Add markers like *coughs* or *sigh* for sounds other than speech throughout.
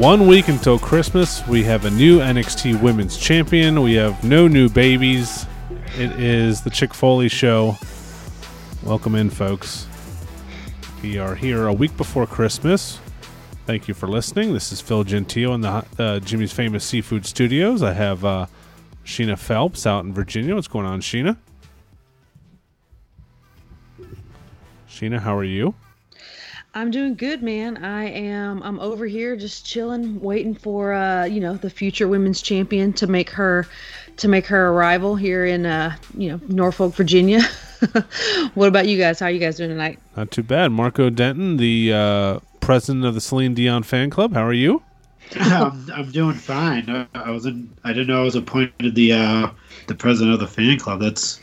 one week until Christmas. We have a new NXT Women's Champion. We have no new babies. It is the Chick Foley Show. Welcome in, folks. We are here a week before Christmas. Thank you for listening. This is Phil Gentile in the uh, Jimmy's Famous Seafood Studios. I have uh, Sheena Phelps out in Virginia. What's going on, Sheena? Sheena, how are you? I'm doing good, man. I am. I'm over here just chilling, waiting for uh, you know, the future women's champion to make her to make her arrival here in uh, you know, Norfolk, Virginia. *laughs* what about you guys? How are you guys doing tonight? Not too bad. Marco Denton, the uh, president of the Celine Dion fan club. How are you? *laughs* I'm, I'm doing fine. I, I was in, I didn't know I was appointed the uh, the president of the fan club. That's,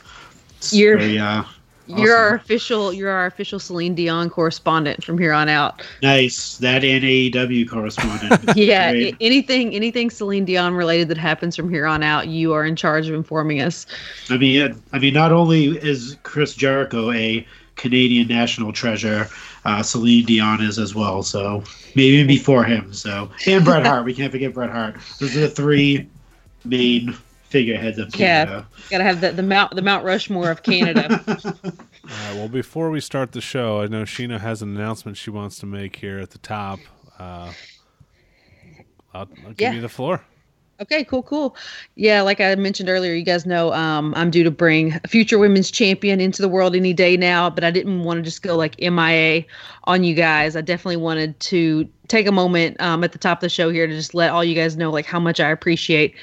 that's You're- very, uh, You're our official. You're our official Celine Dion correspondent from here on out. nice. That and AEW correspondent. *laughs* Yeah, Great. anything anything Celine Dion related that happens from here on out, you are in charge of informing us. I mean, I mean, not only is Chris Jericho a Canadian national treasure, uh, Celine Dion is as well. So maybe before him. So and Bret Hart. We can't forget Bret Hart. Those are the three main figureheads of Canada. Yeah. Got to have the, the Mount the Mount Rushmore of Canada. *laughs* Uh, well, before we start the show, I know Sheena has an announcement she wants to make here at the top. Uh, I'll, I'll give Yeah. you the floor. Okay, cool, cool. Yeah, like I mentioned earlier, you guys know um, I'm due to bring a future women's champion into the world any day now, but I didn't want to just go like MIA on you guys. I definitely wanted to take a moment um, at the top of the show here to just let all you guys know like how much I appreciate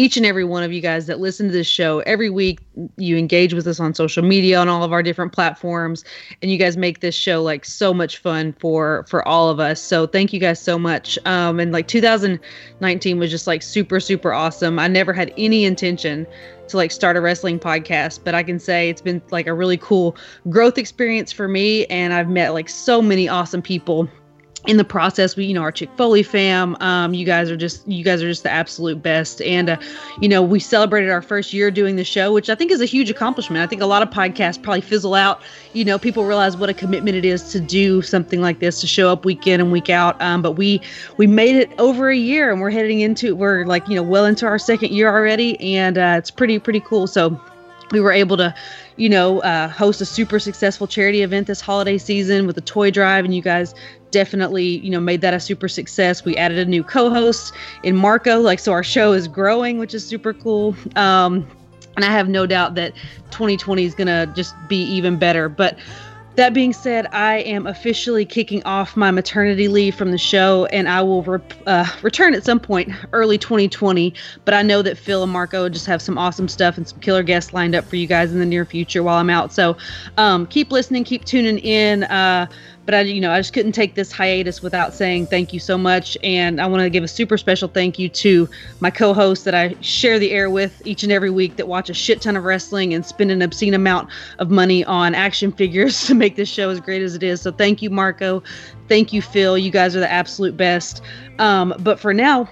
each and every one of you guys that listen to this show every week. You engage with us on social media on all of our different platforms, and you guys make this show like so much fun for for all of us. So thank you guys so much. Um, and like 2019 was just like super super awesome. I never had any intention to like start a wrestling podcast, but I can say it's been like a really cool growth experience for me, and I've met like so many awesome people in the process we you know our chick foley fam um you guys are just you guys are just the absolute best. And uh you know we celebrated our first year doing the show which i think is a huge accomplishment. I think a lot of podcasts probably fizzle out. You know people realize what a commitment it is to do something like this to show up week in and week out. Um but we we made it over a year and we're heading into we're like you know well into our second year already. And uh it's pretty pretty cool. So we were able to you know uh, host a super successful charity event this holiday season with a toy drive and you guys definitely you know made that a super success. We added a new co-host in marco like so our show is growing which is super cool. Um and i have no doubt that 2020 is gonna just be even better. But that being said, I am officially kicking off my maternity leave from the show, and I will re- uh, return at some point early 2020. But I know that Phil and Marco just have some awesome stuff and some killer guests lined up for you guys in the near future while I'm out. So um, keep listening, keep tuning in. Uh, but I, you know, I just couldn't take this hiatus without saying thank you so much. And I want to give a super special thank you to my co-host that I share the air with each and every week that watch a shit ton of wrestling and spend an obscene amount of money on action *laughs* figures to make this show as great as it is. So thank you, Marco. Thank you, Phil. You guys are the absolute best. Um, but for now,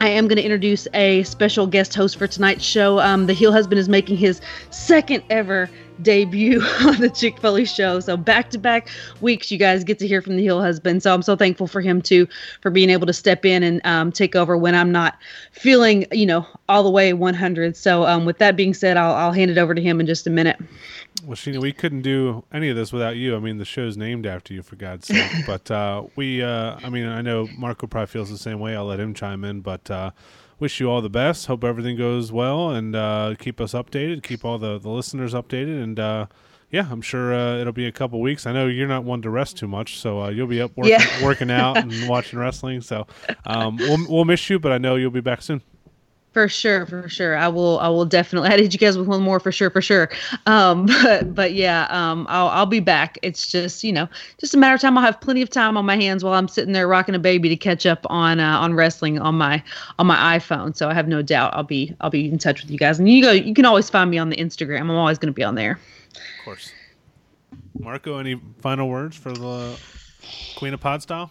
I am going to introduce a special guest host for tonight's show. Um, the Heel Husband is making his second ever debut *laughs* on the Chick fil A show. So back to back weeks, you guys get to hear from the Heel Husband. So I'm so thankful for him too, for being able to step in and um, take over when I'm not feeling, you know, all the way 100. So um, with that being said, I'll, I'll hand it over to him in just a minute. Well, Sheena, we couldn't do any of this without you. I mean, the show's named after you, for God's sake. *laughs* but uh, we, uh, I mean, I know Marco probably feels the same way. I'll let him chime in. But uh, wish you all the best. Hope everything goes well, and uh, keep us updated. Keep all the, the listeners updated, and uh, yeah, I'm sure uh, it'll be a couple weeks. I know you're not one to rest too much, so uh, you'll be up working, Yeah. working out and *laughs* watching wrestling. So um, we'll we'll miss you, but I know you'll be back soon. For sure, for sure. I will I will definitely I did you guys with one more for sure, for sure. Um *laughs* but but yeah, um I'll I'll be back. It's just, you know, just a matter of time. I'll have plenty of time on my hands while I'm sitting there rocking a baby to catch up on uh, on wrestling on my on my iPhone. So I have no doubt I'll be I'll be in touch with you guys. And you go you can always find me on the Instagram. I'm always gonna be on there. Of course. Marco, any final words for the Queen of Pod style?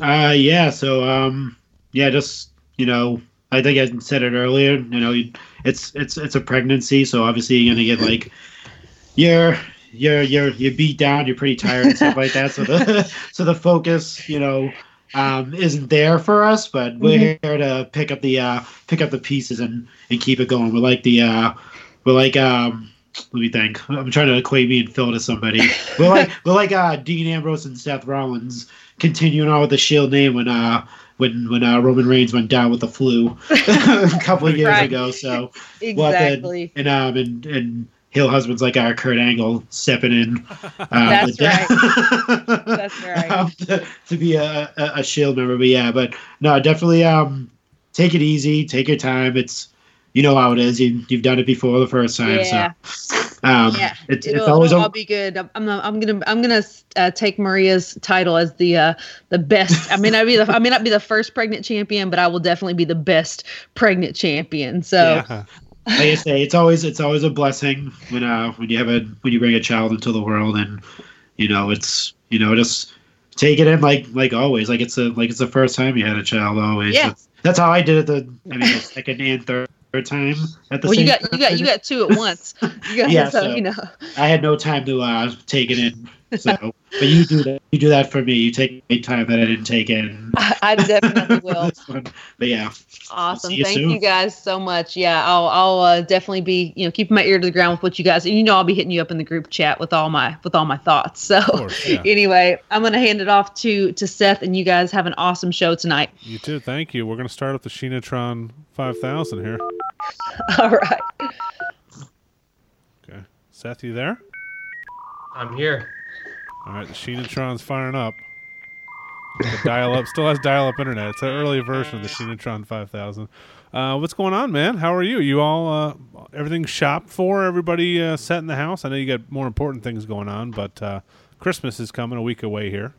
Uh, yeah. So, um, yeah, just you know, I think I said it earlier. You know, it's it's it's a pregnancy, so obviously you're gonna get like you're you're you're you're beat down, you're pretty tired and stuff like that. So the *laughs* so the focus, you know, um, isn't there for us, but we're Mm-hmm. here to pick up the uh, pick up the pieces and, and keep it going. We're like the uh, we're like um, let me think. I'm trying to equate me and Phil to somebody. We're like we're like uh, Dean Ambrose and Seth Rollins continuing on with the Shield name when uh when when uh, Roman Reigns went down with the flu *laughs* a couple of years Right. ago. So exactly. and um and and Heel husband's like our Kurt Angle stepping in. Um, *laughs* That's right. *laughs* That's right. um, to, to be a, a, a Shield member, but yeah, but no, definitely um take it easy, take your time. It's you know how it is. You you've done it before the first time, Yeah. so um Yeah, it's It'll, it's always it'll all be good. I'm, I'm, I'm gonna I'm gonna uh, take Maria's title as the uh, the best. I may not be the I may not be the first pregnant champion, but I will definitely be the best pregnant champion. So Yeah. like I say, it's always it's always a blessing when uh when you have a when you bring a child into the world, and you know it's you know just take it in like like always, like it's a like it's the first time you had a child. Always, Yeah. that's, that's how I did it. The I mean, the second and third time at the well, same you got time. you got you got two at once. You got *laughs* Yeah, so, so- you know. I had no time to uh take it in. So, but you do that. You do that for me. You take my time that I didn't take in. I, *laughs* I definitely will. This one. But yeah, Awesome. You Thank soon. you guys so much. Yeah, I'll I'll uh, definitely be you know keeping my ear to the ground with what you guys and you know I'll be hitting you up in the group chat with all my with all my thoughts. So course, yeah. *laughs* anyway, I'm gonna hand it off to to Seth and you guys have an awesome show tonight. You too. Thank you. We're gonna start with the Shinatron 5000 here. *laughs* All right. Okay, Seth, you there? I'm here. All right, the Shinatron's firing up. The dial-up still has dial-up internet. It's an early version of the Shinatron 5000. Uh, what's going on, man? How are you? You all uh, everything shopped for? Everybody uh, set in the house? I know you got more important things going on, but uh, Christmas is coming a week away here.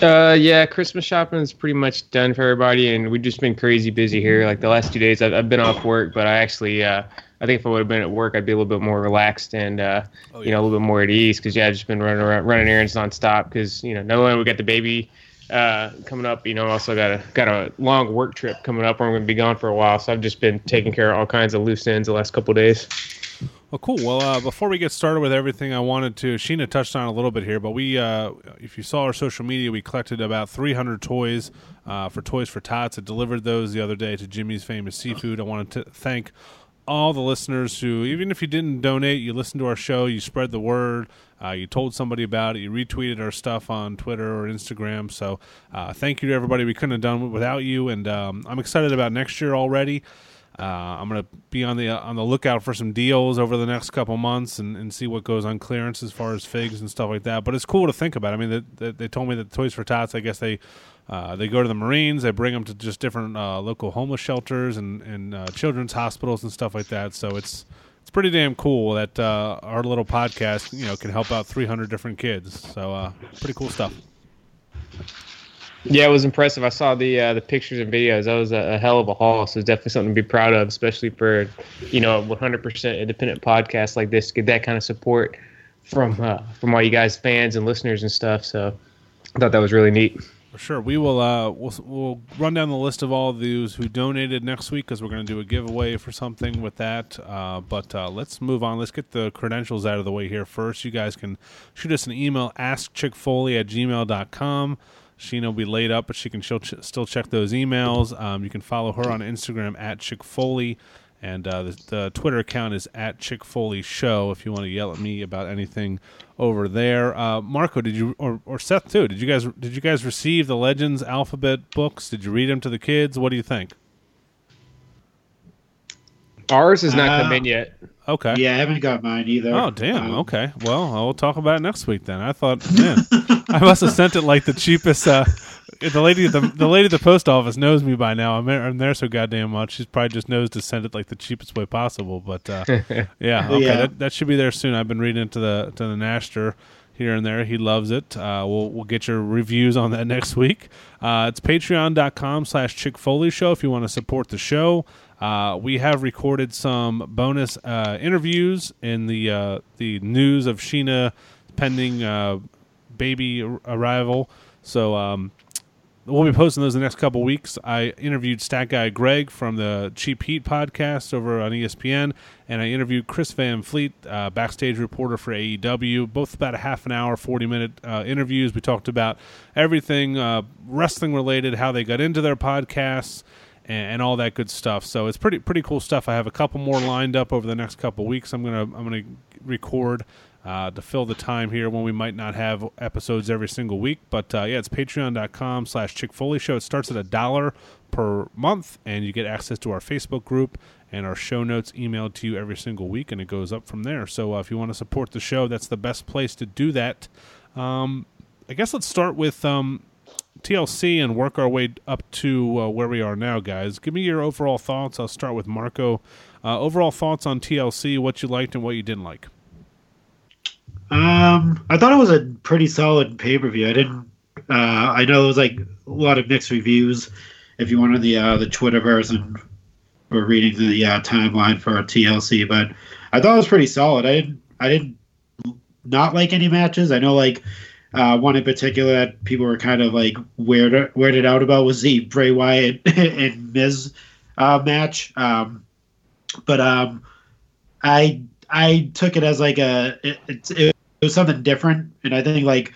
Uh, yeah, Christmas shopping is pretty much done for everybody, and we've just been crazy busy here. Like the last two days, I've, I've been off work, but I actually, uh, I think if I would have been at work, I'd be a little bit more relaxed and, uh, Oh, you know, a little bit more at ease. Because yeah, I've just been running around, running errands nonstop. Because you know, not only we got the baby uh, coming up, you know, also got a got a long work trip coming up where I'm going to be gone for a while. So I've just been taking care of all kinds of loose ends the last couple days. Well, cool. Well, uh, before we get started with everything, I wanted to. Sheena touched on a little bit here, but we, uh, if you saw our social media, we collected about 300 toys uh, for Toys for Tots. I delivered those the other day to Jimmy's Famous Seafood. I wanted to thank all the listeners who, even if you didn't donate, you listened to our show, you spread the word, uh, you told somebody about it, you retweeted our stuff on Twitter or Instagram. So, uh, thank you to everybody. We couldn't have done it without you, and um, I'm excited about next year already. Uh, I'm gonna be on the on the lookout for some deals over the next couple months and, and see what goes on clearance as far as figs and stuff like that. But it's cool to think about. I mean, they, they, they told me that Toys for Tots. I guess they uh, they go to the Marines. They bring them to just different uh, local homeless shelters and and uh, children's hospitals and stuff like that. So it's it's pretty damn cool that uh, our little podcast you know can help out 300 different kids. So uh, pretty cool stuff. Yeah, it was impressive. I saw the uh, the pictures and videos. That was a, a hell of a haul. So it's definitely something to be proud of, especially for you know a 100% independent podcast like this. Get that kind of support from uh, from all you guys, fans and listeners and stuff. So I thought that was really neat. For sure, we will. Uh, we'll we'll run down the list of all those who donated next week because we're going to do a giveaway for something with that. Uh, but uh, let's move on. Let's get the credentials out of the way here first. You guys can shoot us an email, askchickfoley at gmail.com. Sheena will be laid up, but she can still, ch- still check those emails. Um, you can follow her on Instagram at chickfoley, and uh, the, the Twitter account is at chickfoley show. If you want to yell at me about anything over there, uh, Marco, did you or, or Seth too? Did you guys did you guys receive the Legends alphabet books? Did you read them to the kids? What do you think? Ours has not Uh, come in yet. Okay. yeah, I haven't got mine either. Oh damn. Um, Okay. Well, I'll talk about it next week then. I thought, man, *laughs* I must have sent it like the cheapest. Uh, the lady, the the lady at the post office knows me by now. I'm there, I'm there so goddamn much. She's probably just knows to send it like the cheapest way possible. But uh, *laughs* yeah, okay, Yeah. That, that should be there soon. I've been reading it to the to the Naster here and there. He loves it. Uh, we'll we'll get your reviews on that *laughs* next week. Uh, it's patreon.com slash Chick Foley Show if you want to support the show. Uh, we have recorded some bonus uh, interviews in the uh, the news of Sheena pending uh, baby arrival. So um, we'll be posting those in the next couple weeks. I interviewed Stat Guy Greg from the Cheap Heat podcast over on ESPN, and I interviewed Chris Van Vliet, uh, backstage reporter for AEW. Both about a half an hour, forty minute uh, interviews. We talked about everything wrestling related, how they got into their podcasts. And, and all that good stuff. So it's pretty pretty cool stuff. I have a couple more lined up over the next couple weeks. I'm gonna I'm gonna record uh, to fill the time here when we might not have episodes every single week. But uh, yeah, it's patreon.com slash Chick Foley Show. It starts at a dollar per month, and you get access to our Facebook group and our show notes emailed to you every single week, and it goes up from there. So uh, if you want to support the show, that's the best place to do that. Um, I guess let's start with um, TLC and work our way up to uh, where we are now, guys. Give me your overall thoughts. I'll start with Marco. Uh, overall thoughts on TLC, what you liked and what you didn't like. Um, I thought it was a pretty solid pay per view. I didn't. Uh, I know it was like a lot of mixed reviews. If you wanted the uh, the Twitterverse and were reading the uh, timeline for TLC, but I thought it was pretty solid. I didn't. I didn't not like any matches. I know like uh, one in particular that people were kind of like weirded weirded out about was the Bray Wyatt *laughs* and Miz uh, match. Um, but um, I I took it as like a it, it, it was something different, and I think like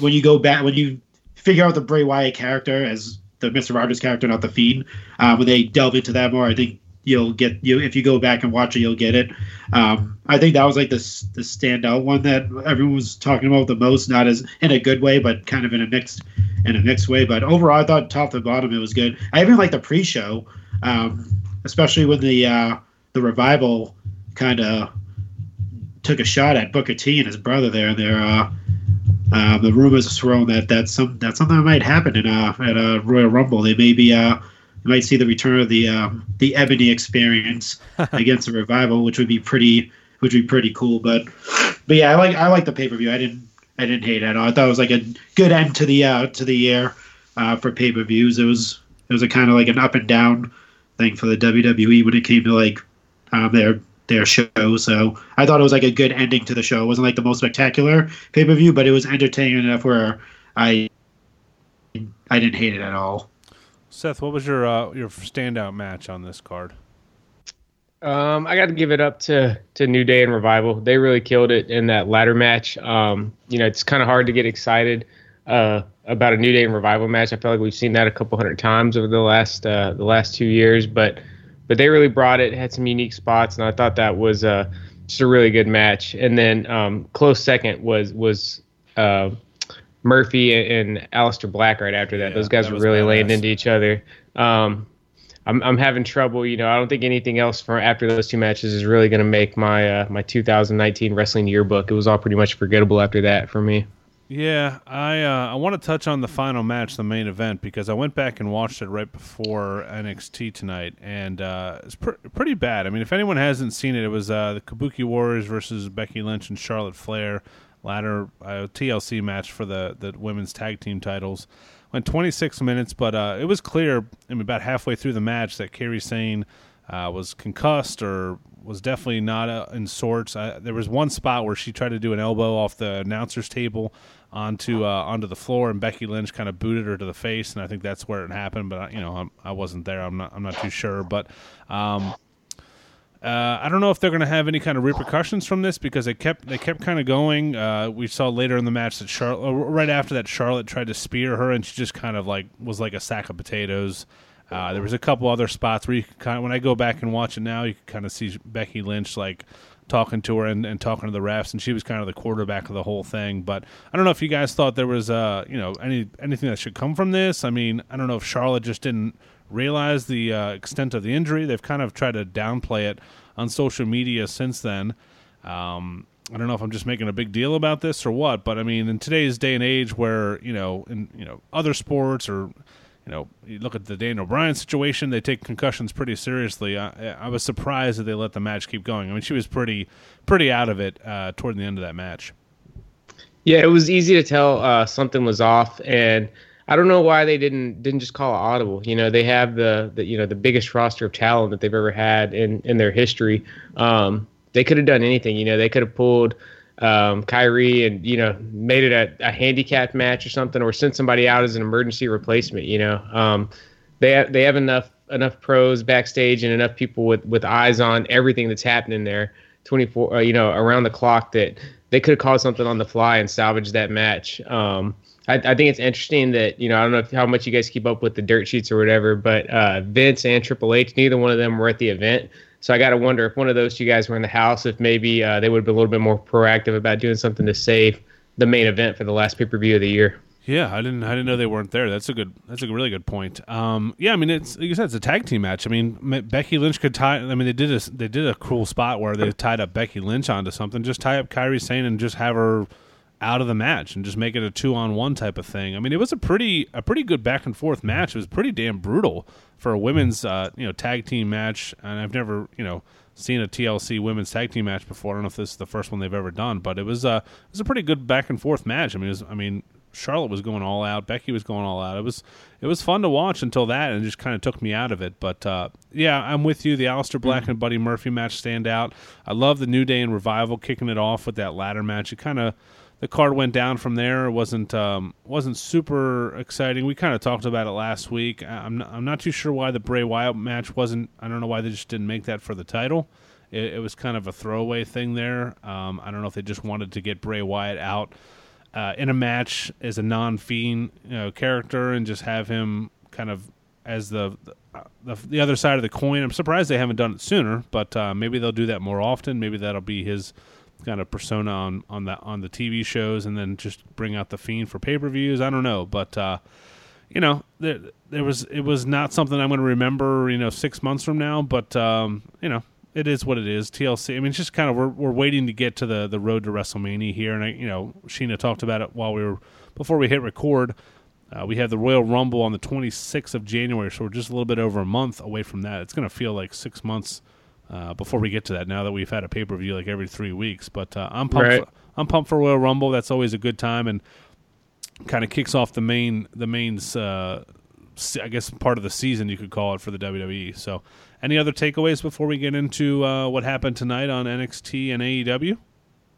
when you go back when you figure out the Bray Wyatt character as the Mister Rogers character, not the Fiend, uh, when they delve into that more, I think you'll get you if you go back and watch it, you'll get it. Um, I think that was like the the standout one that everyone was talking about the most, not as in a good way, but kind of in a mixed in a mixed way. But overall, I thought top to bottom it was good. I even like the pre-show, um, especially when the uh, the revival kind of took a shot at Booker T and his brother there. And There, uh, uh, the rumors are swirling that that's some that something might happen in uh, at a Royal Rumble. They may be uh, you might see the return of the um, the Ebony experience *laughs* against the revival, which would be pretty which would be pretty cool. But but yeah, I like I like the pay per view. I didn't I didn't hate it at all. I thought it was like a good end to the uh, to the year uh, for pay per views. It was it was a kind of like an up and down thing for the WWE when it came to like um, their their show. So I thought it was like a good ending to the show. It wasn't like the most spectacular pay per view, but it was entertaining enough where I I didn't hate it at all. Seth, what was your uh, your standout match on this card? Um, I got to give it up to to New Day and Revival. They really killed it in that ladder match. Um, you know, it's kind of hard to get excited uh, about a New Day and Revival match. I feel like we've seen that a couple hundred times over the last uh, the last two years, but but they really brought it. Had some unique spots, and I thought that was uh, just a really good match. And then um, close second was was uh, Murphy and, and Aleister Black right after that. Yeah, Those guys were really badass. laying into each other. Um, I'm I'm having trouble. You know, I don't think anything else from after those two matches is really going to make my uh, my 2019 wrestling yearbook. It was all pretty much forgettable after that for me. Yeah, I uh, I want to touch on the final match, the main event, because I went back and watched it right before NXT tonight, and uh, it's pr- pretty bad. I mean, if anyone hasn't seen it, it was uh, the Kabuki Warriors versus Becky Lynch and Charlotte Flair ladder uh, TLC match for the the women's tag team titles. Went 26 minutes, but uh, it was clear I mean, about halfway through the match that Kairi Sane uh, was concussed or was definitely not uh, in sorts. there was one spot where she tried to do an elbow off the announcer's table onto uh, onto the floor, and Becky Lynch kind of booted her to the face, and I think that's where it happened. But you know, I'm, I was not there. I'm not. I'm not too sure. But um, uh, I don't know if they're going to have any kind of repercussions from this because they kept they kept kind of going. Uh, we saw later in the match that Charlotte, uh, right after that, Charlotte tried to spear her, and she just kind of like was like a sack of potatoes. Uh, there was a couple other spots where you could kind of, when I go back and watch it now, you can kind of see Becky Lynch like talking to her and, and talking to the refs, and she was kind of the quarterback of the whole thing. But I don't know if you guys thought there was uh you know any anything that should come from this. I mean, I don't know if Charlotte just didn't realize the uh, extent of the injury. They've kind of tried to downplay it on social media since then. Um, I don't know if I'm just making a big deal about this or what, but I mean, in today's day and age, where you know, in you know, other sports or you know, you look at the Daniel Bryan situation; they take concussions pretty seriously. I, I, was surprised that they let the match keep going. I mean, she was pretty, pretty out of it uh, toward the end of that match. Yeah, it was easy to tell uh, something was off, and I don't know why they didn't didn't just call it audible. You know, they have the, the you know the biggest roster of talent that they've ever had in in their history. Um, they could have done anything. You know, they could have pulled um, Kairi and you know made it a, a handicap match or something, or sent somebody out as an emergency replacement. You know, um, they have, they have enough enough pros backstage and enough people with with eyes on everything that's happening there, twenty four uh, you know around the clock that they could have called something on the fly and salvaged that match. Um, I, I, think it's interesting that you know I don't know if, how much you guys keep up with the dirt sheets or whatever, but uh, Vince and Triple H, neither one of them were at the event. So I got to wonder if one of those two guys were in the house, if maybe uh, they would have been a little bit more proactive about doing something to save the main event for the last pay per view of the year. Yeah, I didn't. I didn't know they weren't there. That's a good. That's a really good point. Um, yeah, I mean, it's like you said, it's a tag team match. I mean, Becky Lynch could tie. I mean, they did a they did a cool spot where they tied up Becky Lynch onto something. Just tie up Kairi Sane and just have her out of the match and just make it a two on one type of thing. I mean, it was a pretty a pretty good back and forth match. It was pretty damn brutal for a women's uh, you know tag team match, and I've never you know seen a TLC women's tag team match before. I don't know if this is the first one they've ever done, but it was uh, it was a pretty good back and forth match. I mean, was, I mean Charlotte was going all out, Becky was going all out. It was it was fun to watch until that, and just kind of took me out of it. But uh, yeah, I'm with you. The Aleister Black mm-hmm. and Buddy Murphy match stand out. I love the New Day and Revival kicking it off with that ladder match. It kind of the card went down from there. It wasn't um, wasn't super exciting. We kind of talked about it last week. I'm not, I'm not too sure why the Bray Wyatt match wasn't. I don't know why they just didn't make that for the title. It, it was kind of a throwaway thing there. Um, I don't know if they just wanted to get Bray Wyatt out uh, in a match as a non-fiend you know, character and just have him kind of as the, the the other side of the coin. I'm surprised they haven't done it sooner, but uh, maybe they'll do that more often. Maybe that'll be his kind of persona on on the on the TV shows, and then just bring out the fiend for pay per views. I don't know, but uh, you know, there there was it was not something I'm going to remember. You know, six months from now, but um, you know, it is what it is. TLC. I mean, it's just kind of we're we're waiting to get to the the road to WrestleMania here, and I, you know, Sheena talked about it while we were before we hit record. Uh, we have the Royal Rumble on the 26th of January, so we're just a little bit over a month away from that. It's going to feel like six months uh, before we get to that. Now that we've had a pay per view like every three weeks, but uh, I'm pumped. Right. For, I'm pumped for Royal Rumble. That's always a good time and kind of kicks off the main the main uh, I guess part of the season you could call it for the WWE. So, any other takeaways before we get into uh, what happened tonight on NXT and AEW?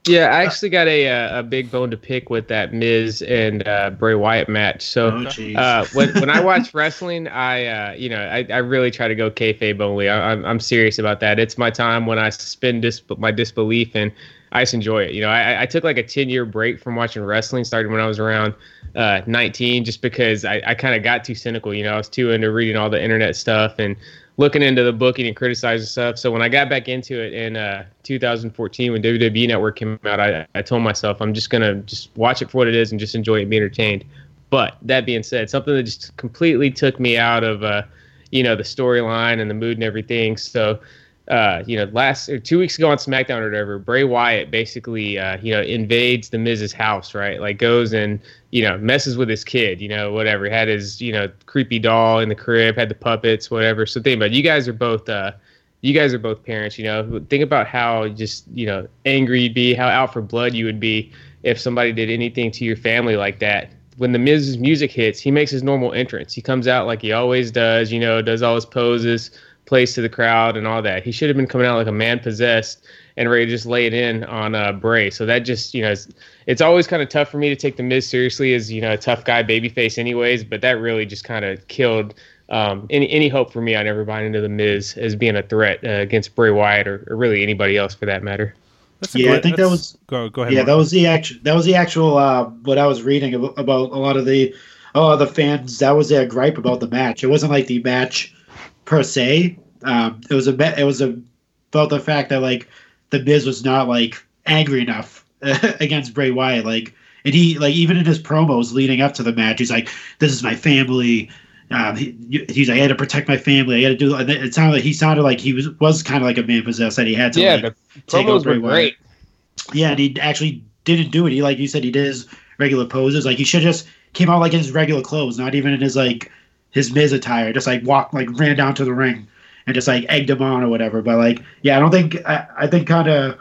Yeah, I actually got a uh, a big bone to pick with that Miz and uh, Bray Wyatt match. So oh, uh, when when I watch *laughs* wrestling, I uh, you know I, I really try to go kayfabe only. I, am I'm serious about that. It's my time when I suspend dis- my disbelief and I just enjoy it. You know, I, I took like a 10 year break from watching wrestling, started when I was around uh, 19, just because I, I kind of got too cynical. You know, I was too into reading all the internet stuff and looking into the booking and criticizing stuff. So when I got back into it in uh, 2014, when WWE Network came out, I, I told myself I'm just gonna just watch it for what it is and just enjoy it, and be entertained. But that being said, something that just completely took me out of, uh, you know, the storyline and the mood and everything. So uh, you know, last two weeks ago on SmackDown or whatever, Bray Wyatt basically, uh, you know, invades the Miz's house, right? Like goes and you know messes with his kid, you know, whatever. He had his you know creepy doll in the crib, had the puppets, whatever. So think about it. you guys are both, uh, you guys are both parents, you know. Think about how just you know angry you'd be, how out for blood you would be if somebody did anything to your family like that. When the Miz's music hits, he makes his normal entrance. He comes out like he always does, you know, does all his poses plays to the crowd and all that. He should have been coming out like a man possessed and ready to just lay it in on uh, Bray. So that just, you know, it's, it's always kind of tough for me to take the Miz seriously as, you know, a tough guy babyface anyways, but that really just kind of killed um, any any hope for me on ever buying into the Miz as being a threat uh, against Bray Wyatt or, or, really anybody else for that matter. yeah, I think that was go go ahead. Yeah, Mark. that was the actual that was the actual uh, what I was reading about, about a lot of the oh the fans that was their gripe about the match. It wasn't like the match per se. Um, it was a it was a about the fact that like the Miz was not like angry enough *laughs* against Bray Wyatt. Like, and he like even in his promos leading up to the match, he's like, "This is my family." Um, he, he's like, "I had to protect my family. I had to do." It sounded like he sounded like he was was kind of like a man possessed that he had to. Yeah, like, the promos were great. Yeah, and he actually didn't do it. He like you said, he did his regular poses. Like he should just came out like in his regular clothes, not even in his like his Miz attire. Just like walked, like ran down to the ring and just like egged him on or whatever. But like, yeah, I don't think I, I think kind of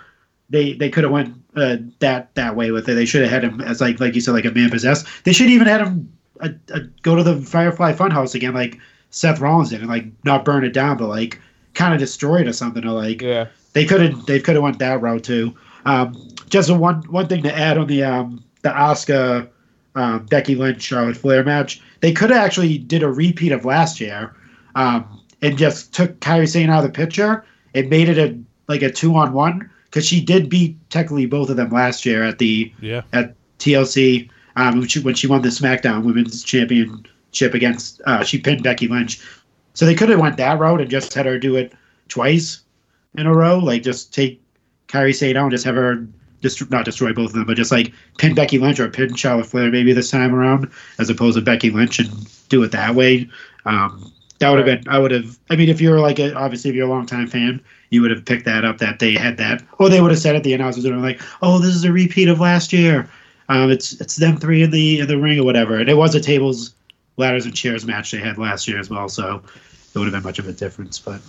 they they could have went uh, that that way with it. They should have had him as like like you said like a man possessed. They should even had him uh, uh, go to the Firefly Funhouse again like Seth Rollins did and like not burn it down, but like kind of destroy it or something. Or like yeah, they could have they could have went that route too. Um, just one one thing to add on the um the Oscar um, Becky Lynch Charlotte Flair match. They could have actually did a repeat of last year, um, and just took Kairi Sane out of the picture and made it a like a two on one because she did beat technically both of them last year at the Yeah. at TLC um, when she when she won the SmackDown Women's Championship against uh, she pinned Becky Lynch. So they could have went that route and just had her do it twice in a row, like just take Kairi Sane out and just have her just not destroy both of them, but just like pin Becky Lynch or pin Charlotte Flair maybe this time around, as opposed to Becky Lynch and do it that way. Um, that would have been. I would have. I mean, if you're like a, obviously if you're a longtime fan, you would have picked that up that they had that, or they would have said at the announcers and like, "Oh, this is a repeat of last year." Um, it's it's them three in the in the ring or whatever, and it was a tables, ladders, and chairs match they had last year as well, so it would have been much of a difference. But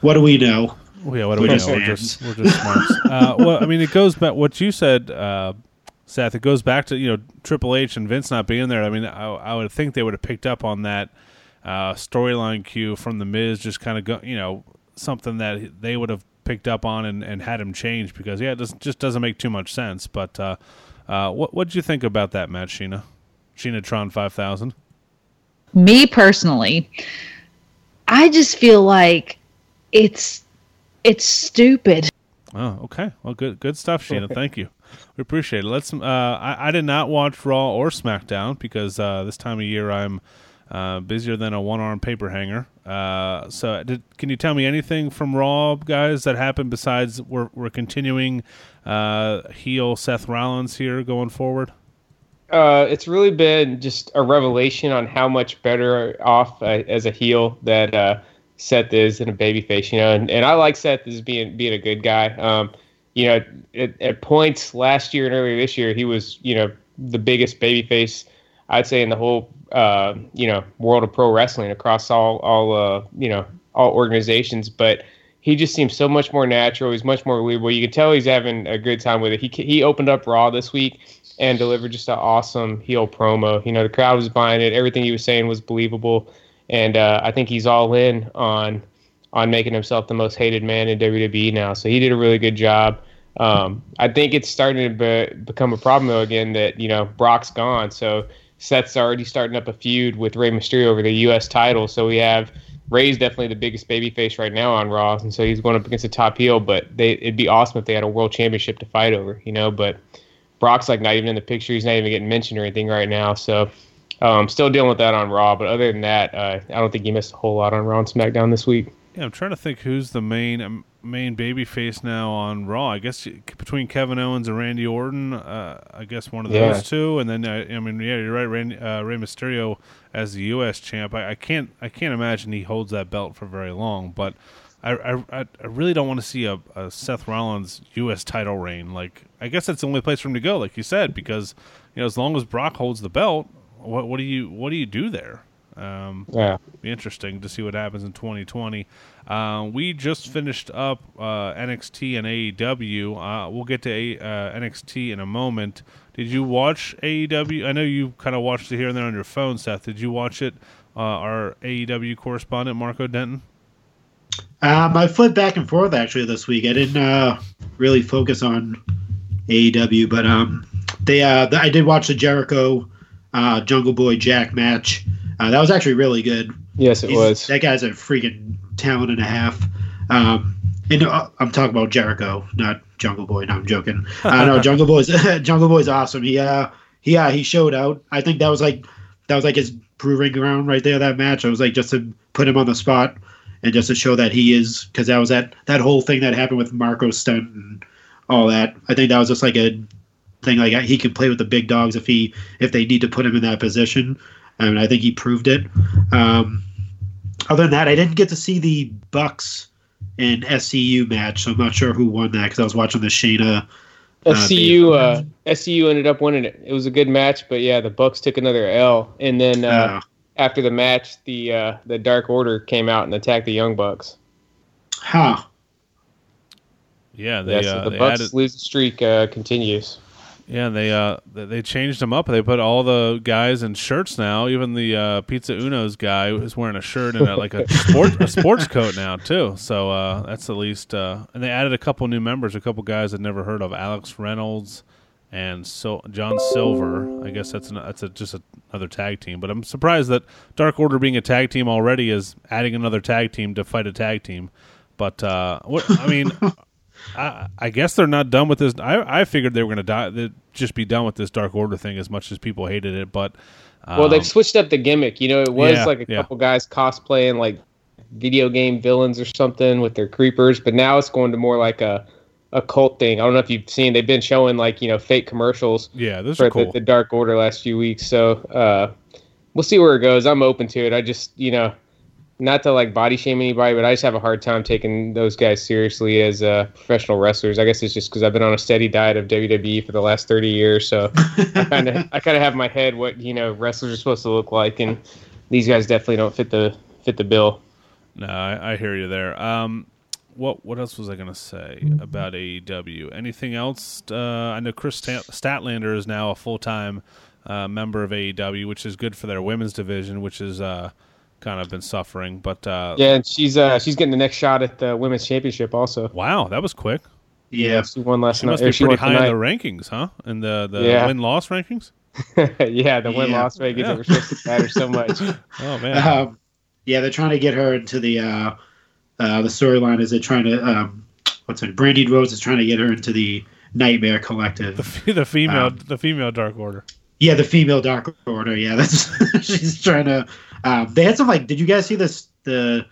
what do we know? Well, yeah, what do We're we just know? We're just, we're just smarts. *laughs* uh, well, I mean, it goes back. What you said, uh, Seth. It goes back to you know Triple H and Vince not being there. I mean, I, I would think they would have picked up on that uh, storyline cue from the Miz, just kind of go, you know, something that they would have picked up on and, and had him change because yeah, it doesn't, just doesn't make too much sense. But uh, uh, what what did you think about that match, Sheena? Sheena Tron five thousand. me personally i just feel like it's it's stupid Oh, okay. Well, good good stuff, Sheena. Thank you. We appreciate it. Let's. Uh, I, I did not watch Raw or SmackDown because uh, this time of year I'm uh, busier than a one arm paper hanger. Uh, so, did, can you tell me anything from Raw, guys, that happened besides we're we're continuing uh, heel Seth Rollins here going forward? Uh, it's really been just a revelation on how much better off uh, as a heel that uh, Seth is in a babyface. You know, and, and I like Seth as being being a good guy. Um, you know, at, at points last year and earlier this year, he was you know the biggest babyface I'd say in the whole uh, you know world of pro wrestling across all all uh, you know all organizations, but. He just seems so much more natural. He's much more believable. You can tell he's having a good time with it. He he opened up Raw this week and delivered just an awesome heel promo. You know, the crowd was buying it. Everything he was saying was believable, and uh, I think he's all in on on making himself the most hated man in WWE now. So he did a really good job. Um, I think it's starting to be, become a problem though again that you know Brock's gone, so Seth's already starting up a feud with Rey Mysterio over the U.S. title. So we have Rey's definitely the biggest babyface right now on Raw, and so he's going up against a top heel. But they, it'd be awesome if they had a world championship to fight over, you know. But Brock's like not even in the picture. He's not even getting mentioned or anything right now. So um, still dealing with that on Raw. But other than that, uh, I don't think he missed a whole lot on Raw and SmackDown this week. Yeah, I'm trying to think who's the main um, main baby face now on Raw. I guess between Kevin Owens and Randy Orton, uh, I guess one of Yeah. those two. And then uh, I mean, yeah, you're right. Randy, uh, Rey Mysterio as the U.S. champ. I, I can't I can't imagine he holds that belt for very long. But I I, I- I really don't want to see a, a Seth Rollins U.S. title reign. Like I guess that's the only place for him to go, like you said, because you know as long as Brock holds the belt, what what do you what do you do there? Um, Yeah. be interesting to see what happens in 2020. Uh, we just finished up uh, NXT and AEW. Uh, we'll get to a, uh, NXT in a moment. Did you watch AEW? I know you kind of watched it here and there on your phone, Seth. Did you watch it? Uh, our AEW correspondent, Marco Denton. Um, I flipped back and forth actually this week. I didn't uh, really focus on AEW, but um, they uh, I did watch the Jericho uh, Jungle Boy Jack match. Uh, that was actually really good. Yes, it He's- was. That guy's a freaking talent and a half. Um, and uh, I'm talking about Jericho, not Jungle Boy. No, I'm joking. Uh, no, *laughs* Jungle Boy's *laughs* Jungle Boy's awesome. He uh, he uh, he showed out. I think that was like that was like his proving ground right there. That match. I was like just to put him on the spot and just to show that he is because that was that that whole thing that happened with Marko Stunt and all that. I think that was just like a thing like he can play with the big dogs if he if they need to put him in that position. and I think he proved it. Um, other than that, I didn't get to see the Bucks and SCU match, so I'm not sure who won that because I was watching the Shayna. Uh, SCU uh, SCU ended up winning it. It was a good match, but yeah, the Bucks took another L, and then uh, Uh, after the match, the uh, the Dark Order came out and attacked the Young Bucks. huh. Yeah, they, yeah, so uh, the they Bucks added, lose streak uh, continues. Yeah, they uh they- changed them up. They put all the guys in shirts now. Even the uh, Pizza Uno's guy is wearing a shirt and a, like a sport a sports coat now too. So uh, that's at least. Uh, and they added a couple new members, a couple guys I'd never heard of, Alex Reynolds and so John Silver. I guess that's an, that's a, just another tag team. But I'm surprised that Dark Order being a tag team already is adding another tag team to fight a tag team. But uh, what I mean. *laughs* I, I guess they're not done with this. I, I figured they were going to die, they'd just be done with this Dark Order thing as much as people hated it. But um, Well, they've switched up the gimmick. You know, it was Yeah, like a yeah. couple guys cosplaying like video game villains or something with their creepers, but now it's going to more like a a cult thing. I don't know if you've seen. They've been showing like you know fake commercials yeah, those for are cool. the, the Dark Order last few weeks. So uh, we'll see where it goes. I'm open to it. I just you know. Not to like body shame anybody, but I just have a hard time taking those guys seriously as uh, professional wrestlers. I guess it's just because I've been on a steady diet of WWE for the last thirty years. So *laughs* I kind of I kind of have my head what you know wrestlers are supposed to look like, and these guys definitely don't fit the fit the bill. No, I, I hear you there. Um, what what else was I going to say about AEW? Anything else? Uh, I know Kris Stat- Statlander is now a full time uh, member of AEW, which is good for their women's division, which is uh, kind of been suffering. But uh, Yeah, and she's uh, she's getting the next shot at the women's championship also. wow, that was quick. Yeah. She won last She night. must or be she pretty won high in the rankings, huh? In the the Yeah. win loss *laughs* rankings. yeah, the win Yeah. loss rankings Yeah. that were supposed to matter so much. *laughs* Oh man, Um, yeah, they're trying to get her into the uh, uh, the storyline. Is they're trying to um, what's it? Brandi Rhodes is trying to get her into the Nightmare Collective. the, the female um, the female Dark Order. Yeah, the female Dark Order. Yeah, that's *laughs* she's trying to. Um, they had some like. Did you guys see this the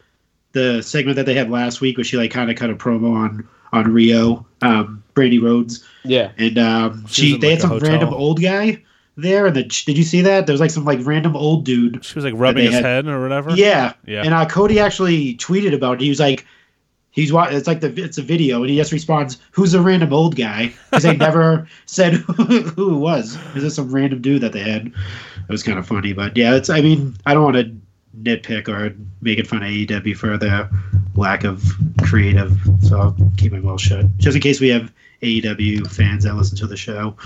the segment that they had last week where she like kind of cut a promo on on Rio, um, Brandi Rhodes, Yeah, and um, She she they like, had a some random old guy there, and the, did you see that? There was like some like random old dude She was like rubbing his had- head or whatever. Yeah, Yeah. And uh, Cody actually tweeted about it. He was like, he's wa- it's like the it's a video, and he just responds, "Who's a random old guy?" Because they *laughs* never said who, *laughs* who it was. Is this some random dude that they had? It was kind of funny, but yeah, it's. I mean, I don't want to nitpick or make fun of AEW for their lack of creative, so I'll keep my mouth shut, just in case we have AEW fans that listen to the show.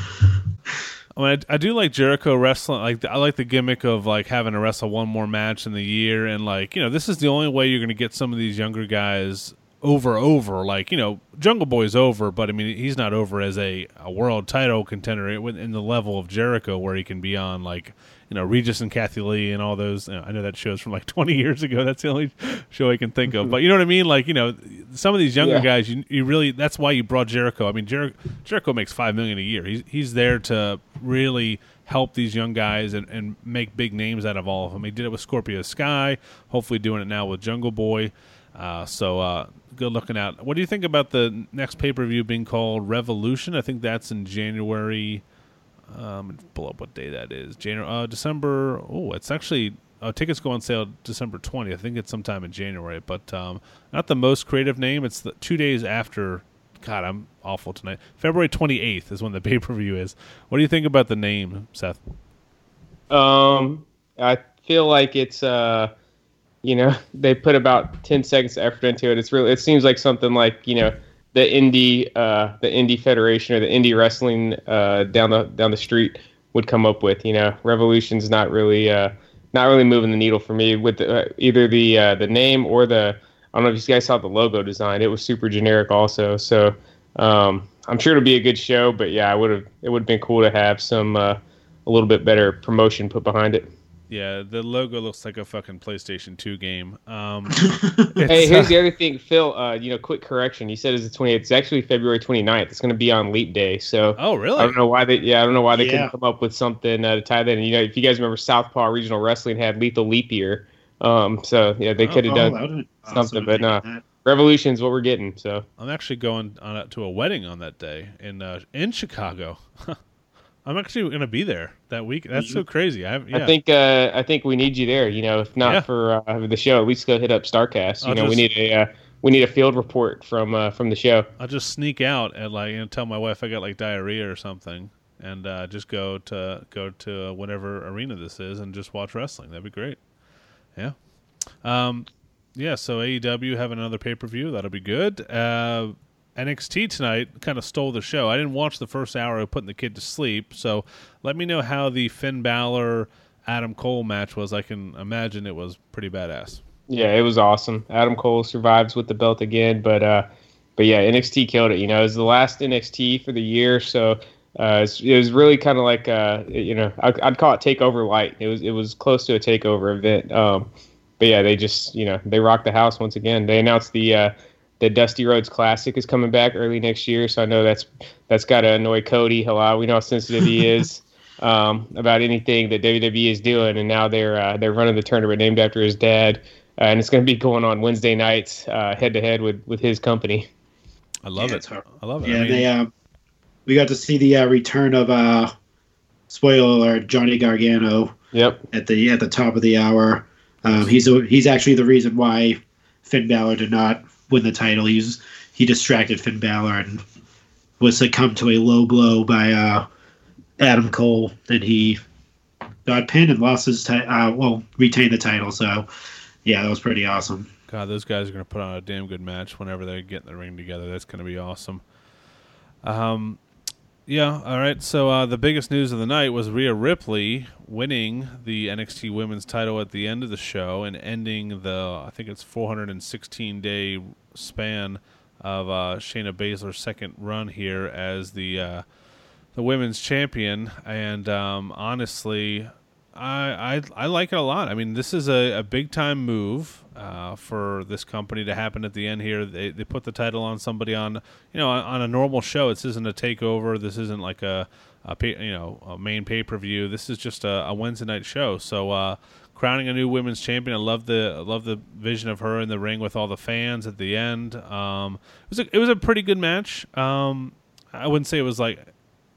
I, mean, I, I do like Jericho wrestling. Like I like the gimmick of like having to wrestle one more match in the year, and like you know, this is the only way you're going to get some of these younger guys over over. Like you know, Jungle Boy's over, but I mean, he's not over as a, a world title contender in the level of Jericho, where he can be on like you know Regis and Kathie Lee and all those. You know, I know that show's from like *laughs* 20 years ago. That's the only show I can think of. *laughs* But you know what I mean? Like you know, some of these younger Yeah. guys, you, you really that's why you brought Jericho. I mean, Jer- Jericho makes five million a year. He's he's there to really help these young guys and, and make big names out of all of them. He did it with Scorpio Sky. Hopefully, doing it now with Jungle Boy. Uh, so uh, good looking out. What do you think about the next pay per view being called Revolution? I think that's in January. Um, pull up what day that is. January, uh, December. Oh, it's actually uh, tickets go on sale December 20th. I think it's sometime in January, but um, not the most creative name. It's the two days after. God, I'm awful tonight. February 28th is when the *laughs* pay per view is. What do you think about the name, Seth? Um, I feel like it's uh, you know, *laughs* they put about ten seconds of effort into it. It's really, it seems like something like you know, the indie, uh, the indie federation or the indie wrestling uh down the down the street would come up with. You know, Revolution's not really uh, not really moving the needle for me with the, uh, either the uh, the name or the. I don't know if you guys saw the logo design. It was super generic, also. So. Um, I'm sure it'll be a good show, but yeah, I would have. It would have been cool to have some uh, a little bit better promotion put behind it. Yeah, the logo looks like a fucking PlayStation 2 game. Um, *laughs* Hey, here's uh, the other thing, Phil. Uh, you know, quick correction. You said it's the 28th. It's actually February 29th. It's going to be on Leap Day. So oh, really? I don't know why they. Yeah, I don't know why they Yeah. couldn't come up with something uh, to tie that. in. You know, if you guys remember, Southpaw Regional Wrestling had Lethal Leap Year. Um, so yeah, they could have Oh, done that something, awesome but if they no. did that. Revolution's what we're getting. So I'm actually going on to a wedding on that day in uh, in Chicago. *laughs* I'm actually going to be there that week. That's so crazy. I, yeah. I think uh, I think we need you there. You know, if not Yeah. for uh, the show, at least go hit up Starcast. You I'll know, we need a uh, we need a field report from uh, from the show. I'll just sneak out and like you know, tell my wife I got like diarrhea or something, and uh, just go to go to whatever arena this is and just watch wrestling. That'd be great. Yeah. Um, yeah. So AEW having another pay per view that'll be good. Uh, NXT tonight kind of stole the show. I didn't watch the first hour of putting the kid to sleep, so let me know how the Finn Balor Adam Cole match was. I can imagine it was pretty badass. Yeah, it was awesome. Adam Cole survives with the belt again, but uh, but yeah, NXT killed it. You know, it was the last NXT for the year, so uh, it was really kind of like uh, you know, I'd, I'd, call it Takeover Light. It was it was close to a Takeover event. Um, but yeah, they just you know they rocked the house once again. They announced the uh, the Dusty Rhodes Classic is coming back early next year, so I know that's that's got to annoy Cody a lot. We know how sensitive he is *laughs* um, about anything that WWE is doing, and now they're uh, they're running the tournament named after his dad, uh, and it's going to be going on Wednesday nights, head to head with with his company. I love Yeah, it. I love it. Yeah, I mean, they uh, we got to see the uh, return of uh, spoiler alert, Johnny Gargano Yep. at the at the top of the hour. Um, he's a, he's actually the reason why Finn Balor did not win the title. He's he distracted Finn Balor and was succumbed to a low blow by uh, Adam Cole, and he got pinned and lost his ti- uh, well retained the title. So yeah, that was pretty awesome. God, those guys are going to put on a damn good match whenever they get in the ring together. That's going to be awesome. Um, yeah, all right. So uh, the biggest news of the night was Rhea Ripley winning the NXT Women's title at the end of the show and ending the I think it's 416 day span of uh, Shayna Baszler's second run here as the uh, the women's champion. And um, honestly, I, I I like it a lot. I mean, this is a, a big time move uh, for this company to happen at the end here. They they put the title on somebody on you know on, a normal show. This isn't a takeover. This isn't like a, a pay, you know a main pay per view. This is just a, a Wednesday night show. So uh, crowning a new women's champion. I love the I love the vision of her in the ring with all the fans at the end. Um, it was a, it was a pretty good match. Um, I wouldn't say it was like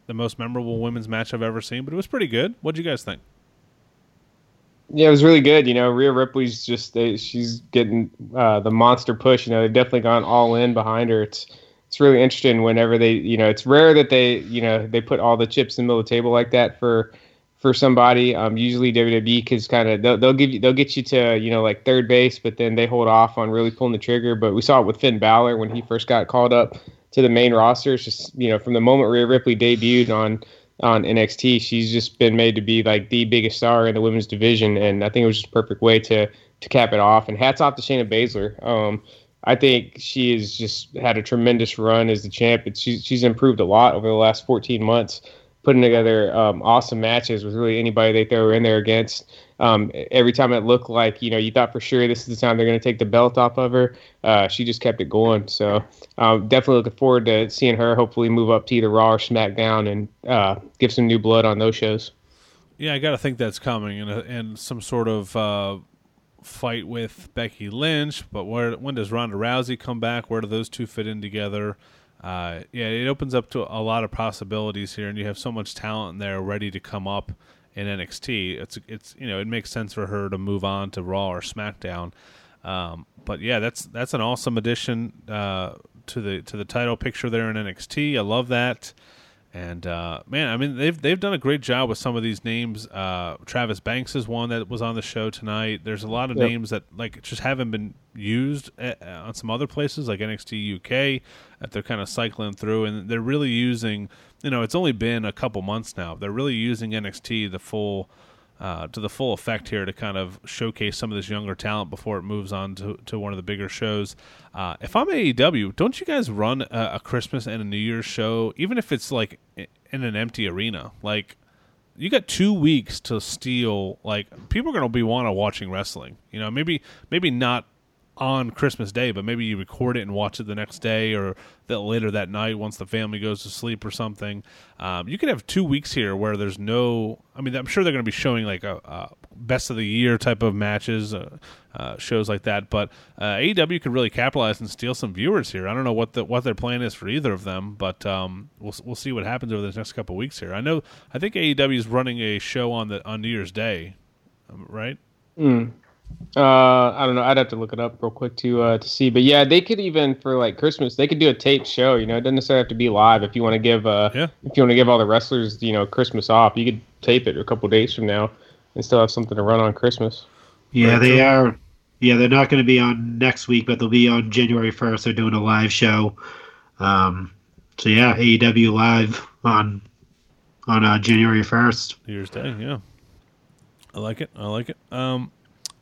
the most memorable women's match I've ever seen, but it was pretty good. What do you guys think? Yeah, it was really good. You know, Rhea Ripley's just she's getting uh, the monster push. You know, they've definitely gone all in behind her. It's it's really interesting whenever they you know it's rare that they you know they put all the chips in the middle of the table like that for for somebody. Um, usually WWE because kind of they'll, they'll give you they'll get you to you know like third base, but then they hold off on really pulling the trigger. But we saw it with Finn Balor when he first got called up to the main roster. It's just you know from the moment Rhea Ripley debuted on on NXT, she's just been made to be like the biggest star in the women's division, and I think it was just a perfect way to to cap it off. And hats off to Shayna Baszler. Um, I think she has just had a tremendous run as the champ. She's she's improved a lot over the last 14 months, putting together um, awesome matches with really anybody they throw in there against. Um, every time it looked like you know you thought for sure this is the time they're going to take the belt off of her, uh, she just kept it going. So um, definitely looking forward to seeing her hopefully move up to either Raw or SmackDown and uh, give some new blood on those shows. Yeah, I got to think that's coming, and and some sort of uh, fight with Becky Lynch. But where when does Ronda Rousey come back? Where do those two fit in together? Uh, yeah, it opens up to a lot of possibilities here, and you have so much talent there ready to come up in NXT. It's it's you know it makes sense for her to move on to Raw or SmackDown. Um, but yeah, that's that's an awesome addition uh, to the to the title picture there in NXT. I love that. And uh, man, I mean they've they've done a great job with some of these names. Uh, Travis Banks is one that was on the show tonight. There's a lot of Yep. names that like just haven't been used uh, on some other places like NXT UK that they're kind of cycling through, and they're really using. You know, it's only been a couple months now. They're really using NXT the full uh, to the full effect here to kind of showcase some of this younger talent before it moves on to, to one of the bigger shows. Uh, if I'm AEW, don't you guys run a, a Christmas and a New Year's show, even if it's like in an empty arena? Like, you got two weeks to steal. Like, people are going to be want to watching wrestling. You know, maybe maybe not on Christmas Day, but maybe you record it and watch it the next day or that later that night once the family goes to sleep or something. Um, you could have two weeks here where there's no. I mean, I'm sure they're going to be showing like a, a best of the year type of matches, uh, uh, shows like that. But uh, AEW could really capitalize and steal some viewers here. I don't know what the what their plan is for either of them, but um, we'll we'll see what happens over the next couple weeks here. I know I think AEW is running a show on the on New Year's Day, um, right? Mm. Uh, I don't know. I'd have to look it up real quick to uh, to see. But yeah, they could even for like Christmas, they could do a taped show. You know, it doesn't necessarily have to be live. If you want to give uh, Yeah. if you want to give all the wrestlers, you know, Christmas off, you could tape it a couple days from now and still have something to run on Christmas. Yeah, they so- are. Yeah, they're not going to be on next week, but they'll be on January first. They're doing a live show Um, so yeah, AEW live on on uh, January first. New Year's Day. Yeah, I like it. I like it. Um,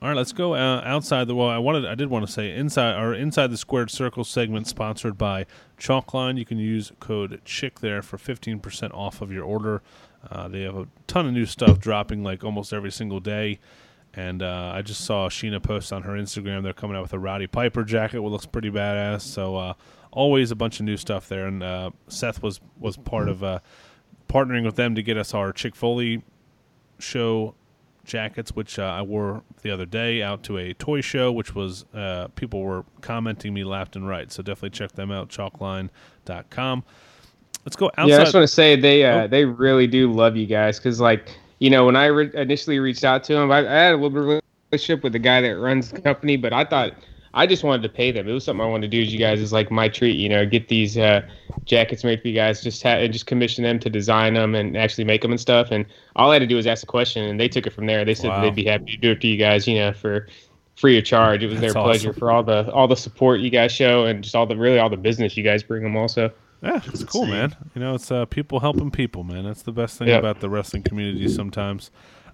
all right, let's go uh, outside the. Well, I wanted. I did want to say inside or inside the squared circle segment sponsored by Chalkline. You can use code Chick there for fifteen percent off of your order. Uh, they have a ton of new stuff dropping like almost every single day. And uh, I just saw Sheena post on her Instagram. They're coming out with a Rowdy Piper jacket, which looks pretty badass. So uh, always a bunch of new stuff there. And uh, Seth was was part of uh, partnering with them to get us our Chick Foley show jackets, which uh, I wore the other day out to a toy show, which was uh, people were commenting me left and right. So definitely check them out, chalkline.com. Let's go outside. Yeah, I just want to say they uh, Oh. they really do love you guys because like you know when I re- initially reached out to them, I, I had a little bit of relationship with the guy that runs the company, but I thought I just wanted to pay them. It was something I wanted to do. As you guys is like my treat, you know, get these uh, jackets made for you guys, just ha- and just commission them to design them and actually make them and stuff. And all I had to do was ask a question, and they took it from there. They said Wow. they'd be happy to do it to you guys, you know, for free of charge. It was That's their pleasure awesome. for all the all the support you guys show and just all the really all the business you guys bring them also. Yeah, it's cool, man. You know, it's uh, people helping people, man. That's the best thing Yeah. about the wrestling community sometimes.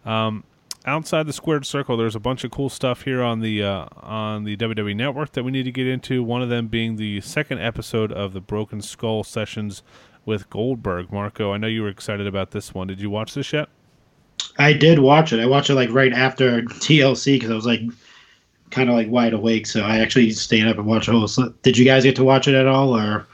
Um, outside the squared circle, there's a bunch of cool stuff here on the uh, on the WWE Network that we need to get into. One of them being the second episode of the Broken Skull sessions with Goldberg. Marco, I know you were excited about this one. Did you watch this yet? I did watch it. I watched it like right after TLC because I was like kind of like wide awake. So I actually stayed up and watched the whole. Did you guys get to watch it at all, or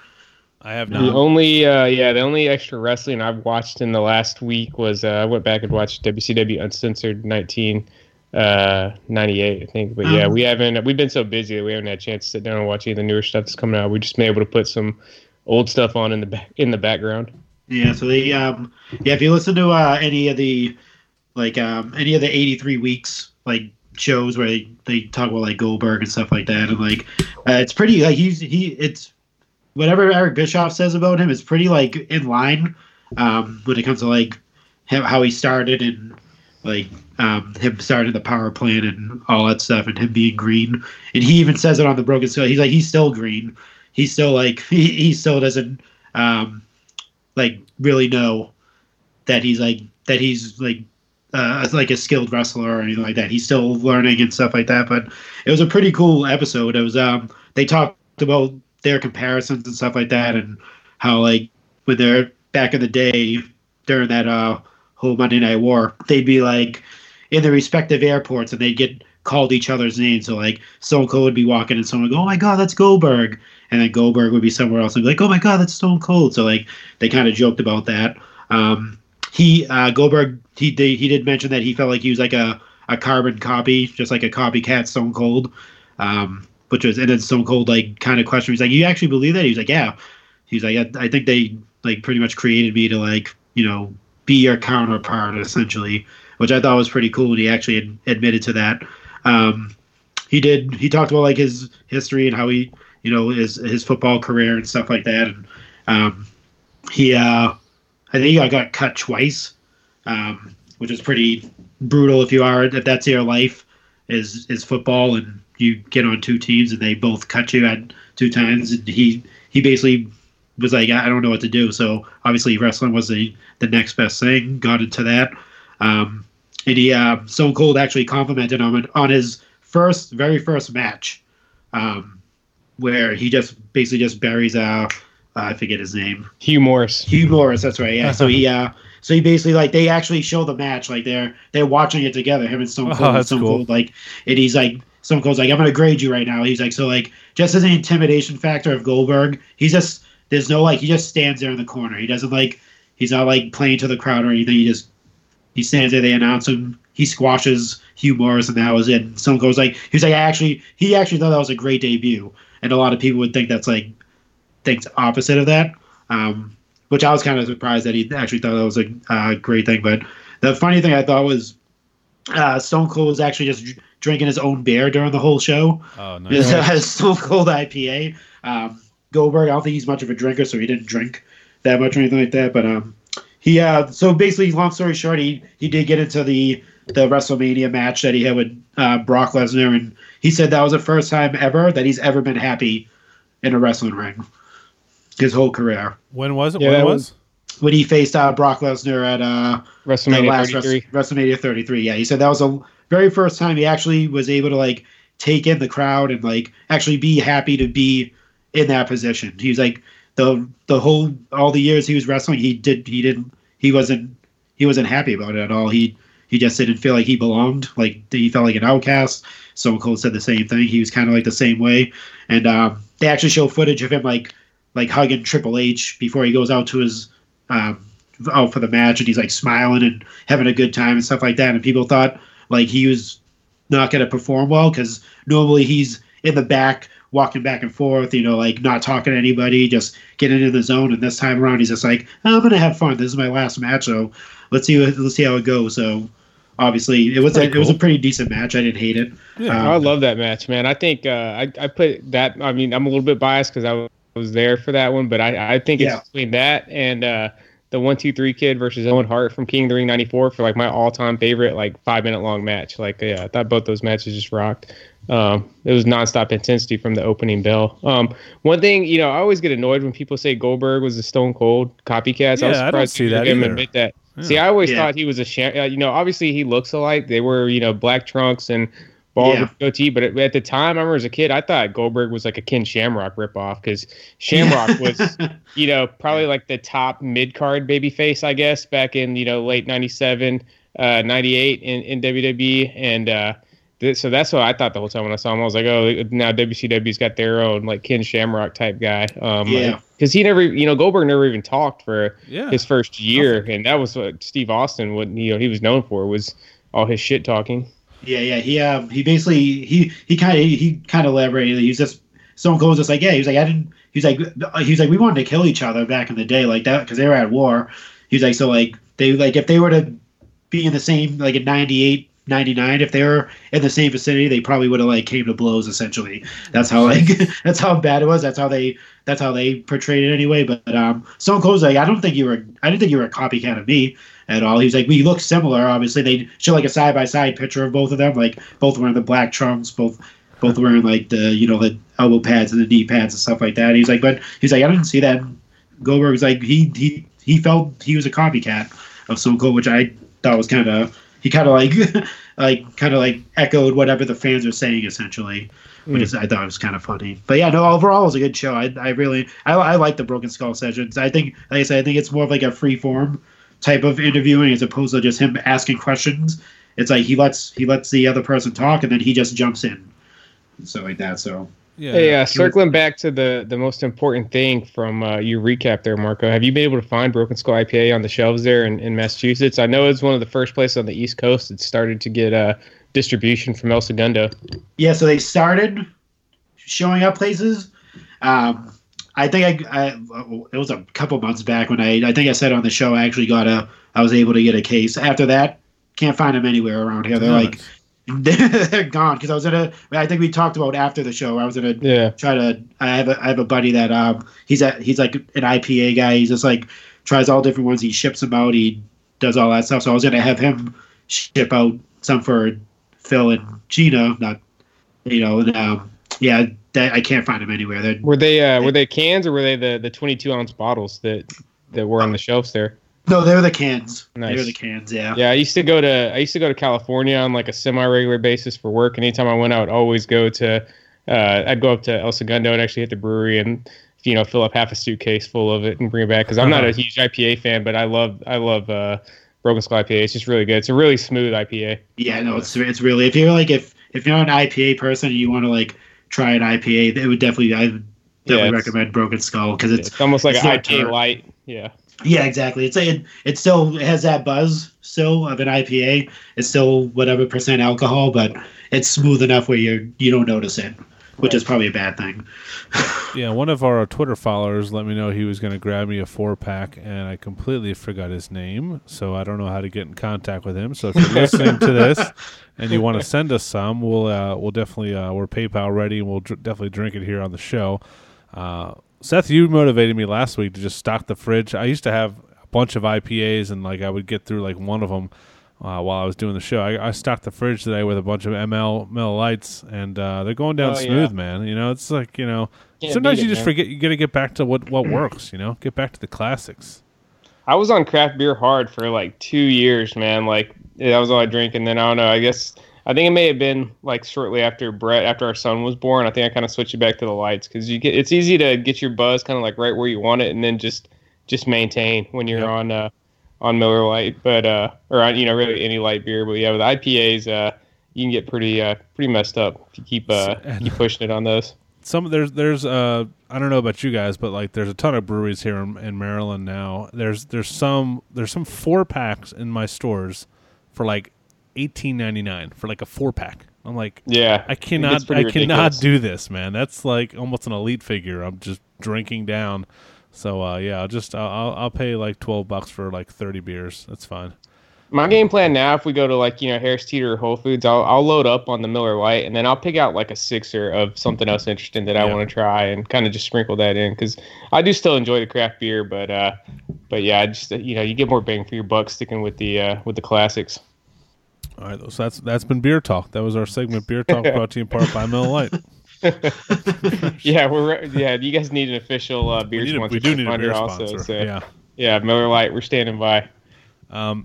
I have not. The only, uh, yeah, the only extra wrestling I've watched in the last week was uh, I went back and watched WCW Uncensored 1998, I think. But yeah, Um, we haven't. We've been so busy that we haven't had a chance to sit down and watch any of the newer stuff that's coming out. We've just been able to put some old stuff on in the back in the background. yeah? So the, um yeah, if you listen to uh, any of the like um any of the eighty three weeks like shows where they, they talk about like Goldberg and stuff like that, and like uh, it's pretty like he's he it's whatever Eric Bischoff says about him is pretty like in line um when it comes to like him, how he started and like um, him starting the power plant and all that stuff, and him being green. And he even says it on the Broken Skull. He's like, he's still green. He's still like, *laughs* he, he still doesn't um, like really know that he's like that he's like uh, like a skilled wrestler or anything like that. He's still learning and stuff like that. But it was a pretty cool episode. It was um they talked about their comparisons and stuff like that, and how like when they're back in the day during that uh whole Monday Night War, they'd be like in their respective airports and they'd get called each other's names. So like Stone Cold would be walking and someone would go, "Oh my God, that's Goldberg," and then Goldberg would be somewhere else and be like, "Oh my God, that's Stone Cold." So like they kind of joked about that. Um, he uh, Goldberg he did, he did mention that he felt like he was like a, a carbon copy, just like a copycat Stone Cold. Um, which was and then Stone Cold like kind of questioned. He's like, "You actually believe that?" He was like, "Yeah." He's like, "I, I think they like pretty much created me to like you know be your counterpart essentially," which I thought was pretty cool. And he actually ad- admitted to that. Um, he did. He talked about like his history and how he you know his his football career and stuff like that. And um, he uh, I think I got cut twice, um, which is pretty brutal if you are if that's your life is is football and you get on two teams and they both cut you at two times. And he he basically was like I don't know what to do. So obviously wrestling was the the next best thing. Got into that. Um, and he uh, Stone Cold actually complimented him on- on his first very first match, um, where he just basically just buries uh, I forget his name Hugh Morris. Hugh Morris, that's right. Yeah. so he uh so he basically like they actually show the match like they're they're watching it together, him and Stone Oh, Cold. and Stone cool. Cold like and he's like Stone goes like, I'm gonna grade you right now. He's like, so like just as an intimidation factor of Goldberg, he's just there's no like he just stands there in the corner. He doesn't like he's not like playing to the crowd or anything. He just he stands there, they announce him, he squashes Hugh Morris and that was it. And Stone Cold's like he was like I actually he actually thought that was a great debut. And a lot of people would think that's like thinks opposite of that. Um, which I was kind of surprised that he actually thought that was a uh, great thing. But the funny thing I thought was uh, Stone Cold was actually just drinking his own beer during the whole show. Oh, *laughs* It's nice. a Stone Cold IPA. Um, Goldberg, I don't think he's much of a drinker, so he didn't drink that much or anything like that. But um, he uh, so basically, long story short, he he did get into the the WrestleMania match that he had with uh, Brock Lesnar, and he said that was the first time ever that he's ever been happy in a wrestling ring. his whole career. When was it? Yeah, when that was? When he faced uh, Brock Lesnar at uh, WrestleMania last 33. Wres- WrestleMania 33. Yeah, he said that was the very first time he actually was able to like take in the crowd and like actually be happy to be in that position. He was like the the whole all the years he was wrestling, he did he didn't he wasn't he wasn't happy about it at all. He he just didn't feel like he belonged. Like he felt like an outcast. Stone Cold said the same thing. He was kind of like the same way. And um, they actually show footage of him like like hugging Triple H before he goes out to his um, out for the match, and he's like smiling and having a good time and stuff like that. And people thought like he was not going to perform well because normally he's in the back walking back and forth, you know, like not talking to anybody, just getting in the zone. And this time around, he's just like, I'm going to have fun. This is my last match, so let's see what, let's see how it goes. So obviously, it was a, Pretty it was a pretty decent match. I didn't hate it. Yeah. Um, I love that match, man. I think uh, I I put that. I mean, I'm a little bit biased because I was there for that one, but I I think it's Yeah. between that and uh, the one two three kid versus Owen Hart from King of the Ring '94 for like my all time favorite like five minute long match. Like yeah, I thought both those matches just rocked. Um, it was nonstop intensity from the opening bell. Um, one thing, you know, I always get annoyed when people say Goldberg was a Stone Cold copycat. So I was Yeah, I don't surprised see people that didn't either. admit that. Yeah. See, I always Yeah. thought he was a sham. Uh, you know, obviously he looks alike. They were, you know, black trunks and bald Yeah. goatee. But at, at the time, I remember as a kid, I thought Goldberg was like a Ken Shamrock ripoff because Shamrock was, *laughs* you know, probably like the top mid card baby face, I guess, back in you know late '97, uh, '98 in in WWE, and uh, th- so that's what I thought the whole time when I saw him. I was like, oh, now WCW's got their own like Ken Shamrock type guy. Um, Yeah. Because he never, you know, Goldberg never even talked for yeah. his first year, and that was what Steve Austin, what you know, he was known for was all his shit talking. Yeah, yeah. He um he basically he he kind of he kind of elaborated. He was just Stone Cold was just like yeah. He was like I didn't. He was like he was like we wanted to kill each other back in the day like that because they were at war. He was like so like they like if they were to be in the same like in 98 99 if they were in the same vicinity they probably would have like came to blows essentially that's how like *laughs* that's how bad it was that's how they that's how they portrayed it anyway but um stone cold's like i don't think you were i didn't think you were a copycat of me at all he was like we look similar obviously they show like a side by side picture of both of them like both wearing the black trunks both both wearing like the you know the elbow pads and the knee pads and stuff like that he's like but he's like i didn't see that goldberg was like he he he felt he was a copycat of stone cold which i thought was kind of he kind of like *laughs* like kind of like echoed whatever the fans are saying essentially which is hmm. I thought it was kind of funny. But yeah, no, overall it was a good show. I, I really I, I like the Broken Skull sessions. I think like I said, I think it's more of like a free form type of interviewing as opposed to just him asking questions. It's like he lets he lets the other person talk and then he just jumps in. So like that. So yeah. Hey, uh, circling back to the the most important thing from uh, your recap there, Marco. Have you been able to find Broken Skull IPA on the shelves there in, in Massachusetts? I know it's one of the first places on the East Coast that started to get uh, distribution from El Segundo. yeah, so they started showing up places. Um, I think I, I it was a couple months back when I I think I said on the show I actually got a I was able to get a case. After that, can't find them anywhere around here. They're like *laughs* they're gone because I was in a. I think we talked about after the show. I was gonna Yeah. try to. I have a I have a buddy that um he's a he's like an IPA guy. He's just like tries all different ones. He ships them out. He does all that stuff. So I was gonna have him ship out some for Phil and Gina. Not you know. And, um, yeah, that, I can't find them anywhere. They're, Were they uh, were they cans or were they the, the 22 ounce bottles that that were on the shelves there? no, they're the cans. Nice. They're the cans. Yeah. Yeah, I used to go to I used to go to California on like a semi regular basis for work. Anytime I went I'd always go to uh, I'd go up to El Segundo and actually hit the brewery and you know fill up half a suitcase full of it and bring it back because I'm not a huge IPA fan, but I love I love uh, Broken Skull IPA. It's just really good. It's a really smooth IPA. Yeah, no, it's it's really if you're like if if you're an IPA person and you want to like try an IPA, it would definitely I would Yeah, definitely it's- recommend Broken Skull because it's It's almost like it's an IPA tart. light. Yeah. yeah exactly it's it, it still has that buzz still of an IPA. It's still whatever percent alcohol, but it's smooth enough where you you don't notice it, which is probably a bad thing. *laughs* Yeah, one of our Twitter followers let me know he was going to grab me a four pack, and I completely forgot his name. So I don't know how to get in contact with him. So if you're listening to this *laughs* and you want to send us some, we'll uh, we'll definitely uh, we're PayPal ready, and we'll dr- definitely drink it here on the show. Uh, Seth, you motivated me last week to just stock the fridge. I used to have a bunch of IPAs, and like I would get through like one of them uh, while I was doing the show. I, I stocked the fridge today with a bunch of ML Lights, and uh, they're going down Oh, smooth, yeah. man. You know, it's like you know, Can't sometimes you it, just man. forget. You got to get back to what what works. You know, get back to the classics. I was on craft beer hard for like two years, man. Like that was all I drink, and then I don't know. I guess I think it may have been like shortly after Brett, after our son was born. I think I kind of switched it back to the lights because you get it's easy to get your buzz kind of like right where you want it, and then just just maintain when you're Yep. on uh, on Miller Lite, but uh, or on you know really any light beer. But yeah, with IPAs, uh, you can get pretty uh, pretty messed up if you keep uh, keep pushing it on those. some there's there's uh I don't know about you guys, but like there's a ton of breweries here in, in Maryland now. There's there's some there's some four packs in my stores for like eighteen ninety nine for like a four pack. I'm like Yeah, I cannot I cannot do this, man. That's like almost an elite figure. I'm just drinking down. So uh, yeah, I'll just I'll, I'll pay like twelve bucks for like thirty beers. That's fine. My game plan now, if we go to like you know Harris Teeter or Whole Foods, I'll I'll load up on the Miller Lite, and then I'll pick out like a sixer of something else interesting that I Yeah. want to try, and kind of just sprinkle that in because I do still enjoy the craft beer, but uh, but yeah, just you know you get more bang for your buck sticking with the uh, with the classics. All right, so that's that's been beer talk. That was our segment, beer talk, *laughs* brought to you in part by Miller Lite. *laughs* yeah, we're re- yeah. You guys need an official uh, beer We, need a, sponsor. we do need a beer also, sponsor. so, Yeah. yeah, Miller Lite, we're standing by. Uh,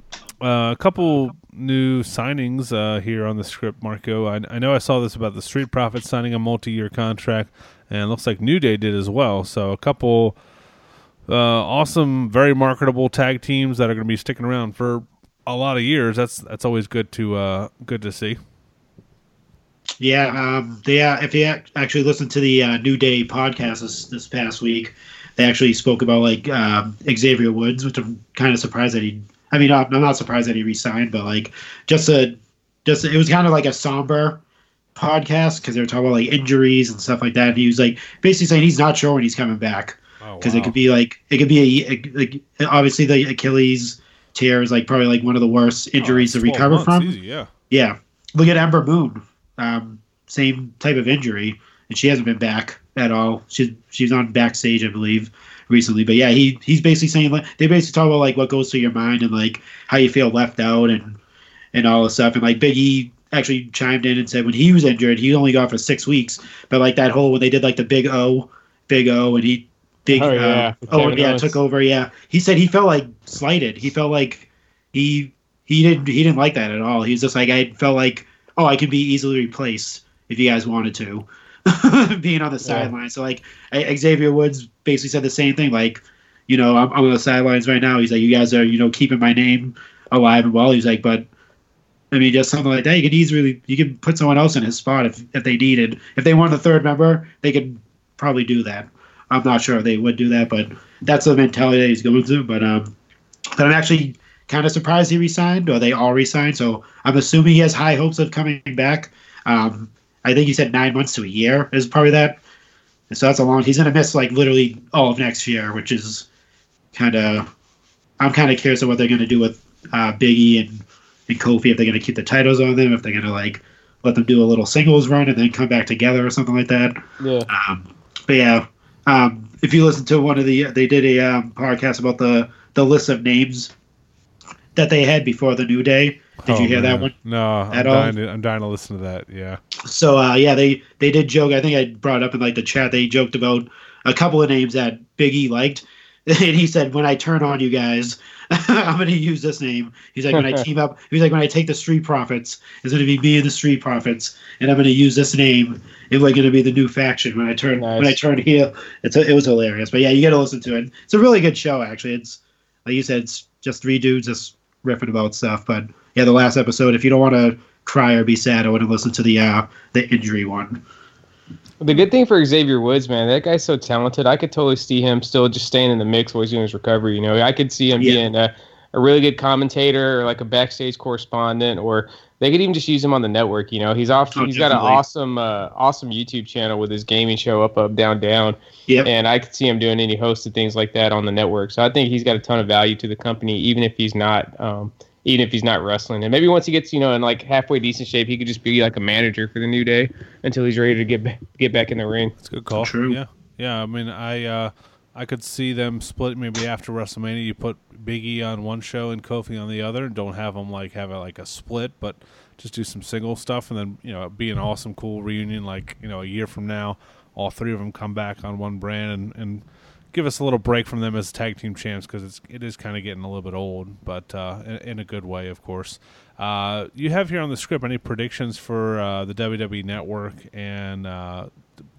a couple new signings uh, here on the script, Marco. I, I know I saw this about the Street Profits signing a multi-year contract, and it looks like New Day did as well. So a couple uh, awesome, very marketable tag teams that are going to be sticking around for a lot of years. That's that's always good to uh, good to see. Yeah, um, they uh, if you actually listened to the uh, New Day podcast this, this past week, they actually spoke about like um, Xavier Woods, which I'm kind of surprised that he. I mean, I'm not surprised that he resigned, but like just a just it was kind of like a somber podcast because they were talking about like injuries and stuff like that. And he was like basically saying he's not sure when he's coming back Oh, because it could be like it could be a, a- like obviously the Achilles tear is like probably like one of the worst injuries to recover from. yeah. Yeah. Look at Ember Moon. Um, same type of injury, and she hasn't been back at all. She's she's on backstage, I believe, recently. But yeah, he he's basically saying like they basically talk about like what goes through your mind and like how you feel left out and and all this stuff. And like Big E actually chimed in and said when he was injured, he only got for six weeks. But like that whole when they did like the Big O, Big O, and he big Oh, yeah. uh, oh yeah took over. Yeah, he said he felt like slighted. He felt like he he didn't he didn't like that at all. He was just like I felt like oh I could be easily replaced if you guys wanted to, *laughs* being on the sideline. So like Xavier Woods basically said the same thing. Like you know I'm, I'm on the sidelines right now. He's like you guys are you know keeping my name alive and well. He's like but. I mean, just something like that. You could easily you could put someone else in his spot if, if they needed. If they wanted a third member, they could probably do that. I'm not sure if they would do that, but that's the mentality that he's going through. But um, but I'm actually kind of surprised he resigned, or they all resigned. So I'm assuming he has high hopes of coming back. Um, I think he said nine months to a year is probably that. And so that's a long. He's going to miss like literally all of next year, which is kind of. I'm kind of curious of what they're going to do with uh, Biggie and and Kofi if they're going to keep the titles on them, if they're going to like let them do a little singles run and then come back together or something like that. Yeah. Um, but yeah, um, if you listen to one of the, they did a um, podcast about the the list of names that they had before the New Day. Did Oh, you hear that one? No, I'm At all? dying, to, I'm dying to listen to that. Yeah. So uh, yeah, they they did joke. I think I brought it up in like the chat. They joked about a couple of names that Big E liked, *laughs* and he said, "When I turn on you guys, *laughs* I'm going to use this name." He's like, "When I *laughs* team up," he's like, "When I take the Street Profits, it's going to be me and the Street Profits, and I'm going to use this name. And we're going to be the new faction when I turn Nice. when I turn heel." It's it was hilarious. But yeah, you got to listen to it. It's a really good show. Actually, it's like you said, it's just three dudes just riffing about stuff. But yeah, the last episode, if you don't want to cry or be sad, I want to listen to the uh, the injury one. The good thing for Xavier Woods, man, that guy's so talented. I could totally see him still just staying in the mix while he's doing his recovery. You know, I could see him Yeah. being a, a really good commentator or like a backstage correspondent, or they could even just use him on the network. You know, he's off. Oh, he's got an awesome, uh, awesome YouTube channel with his gaming show, Up Up Down Down, Yeah. and I could see him doing any hosted things like that on the network. So I think he's got a ton of value to the company, even if he's not. Um, even if he's not wrestling, and maybe once he gets, you know, in like halfway decent shape, he could just be like a manager for the New Day until he's ready to get back, get back in the ring. That's a good call. True. Yeah, yeah. I mean, I uh, I could see them split maybe after WrestleMania. You put Biggie on one show and Kofi on the other. And don't have them like have a, like a split, but just do some single stuff, and then you know be an awesome, cool reunion. Like you know, a year from now, all three of them come back on one brand and, and give us a little break from them as tag team champs because it's it is kind of getting a little bit old, but uh, in, in, a good way, of course. Uh, you have here on the script any predictions for uh, the WWE Network and uh,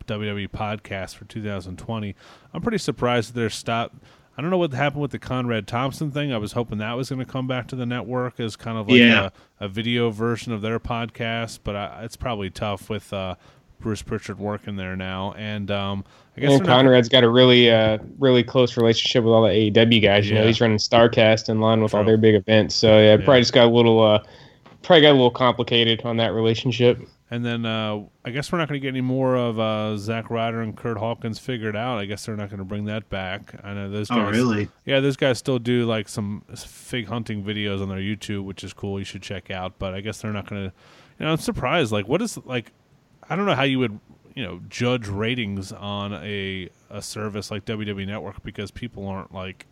WWE podcast for 2020? I'm pretty surprised that they're stopped. I don't know what happened with the Conrad Thompson thing. I was hoping that was going to come back to the network as kind of like yeah. a, a, video version of their podcast, but I, it's probably tough with uh, Bruce Pritchard working there now. And um, I guess and Conrad's not... got a really, uh, really close relationship with all the AEW guys. You yeah. know, he's running Starcast in line with True. all their big events. So yeah, yeah, probably just got a little, uh, probably got a little complicated on that relationship. And then uh, I guess we're not going to get any more of uh, Zack Ryder and Curt Hawkins figured out. I guess they're not going to bring that back. I know those oh, guys. Oh, really? Yeah, those guys still do like some fig hunting videos on their YouTube, which is cool. You should check out. But I guess they're not going to. You know, I'm surprised. Like, what is like? I don't know how you would you know judge ratings on a a service like WWE Network because people aren't like.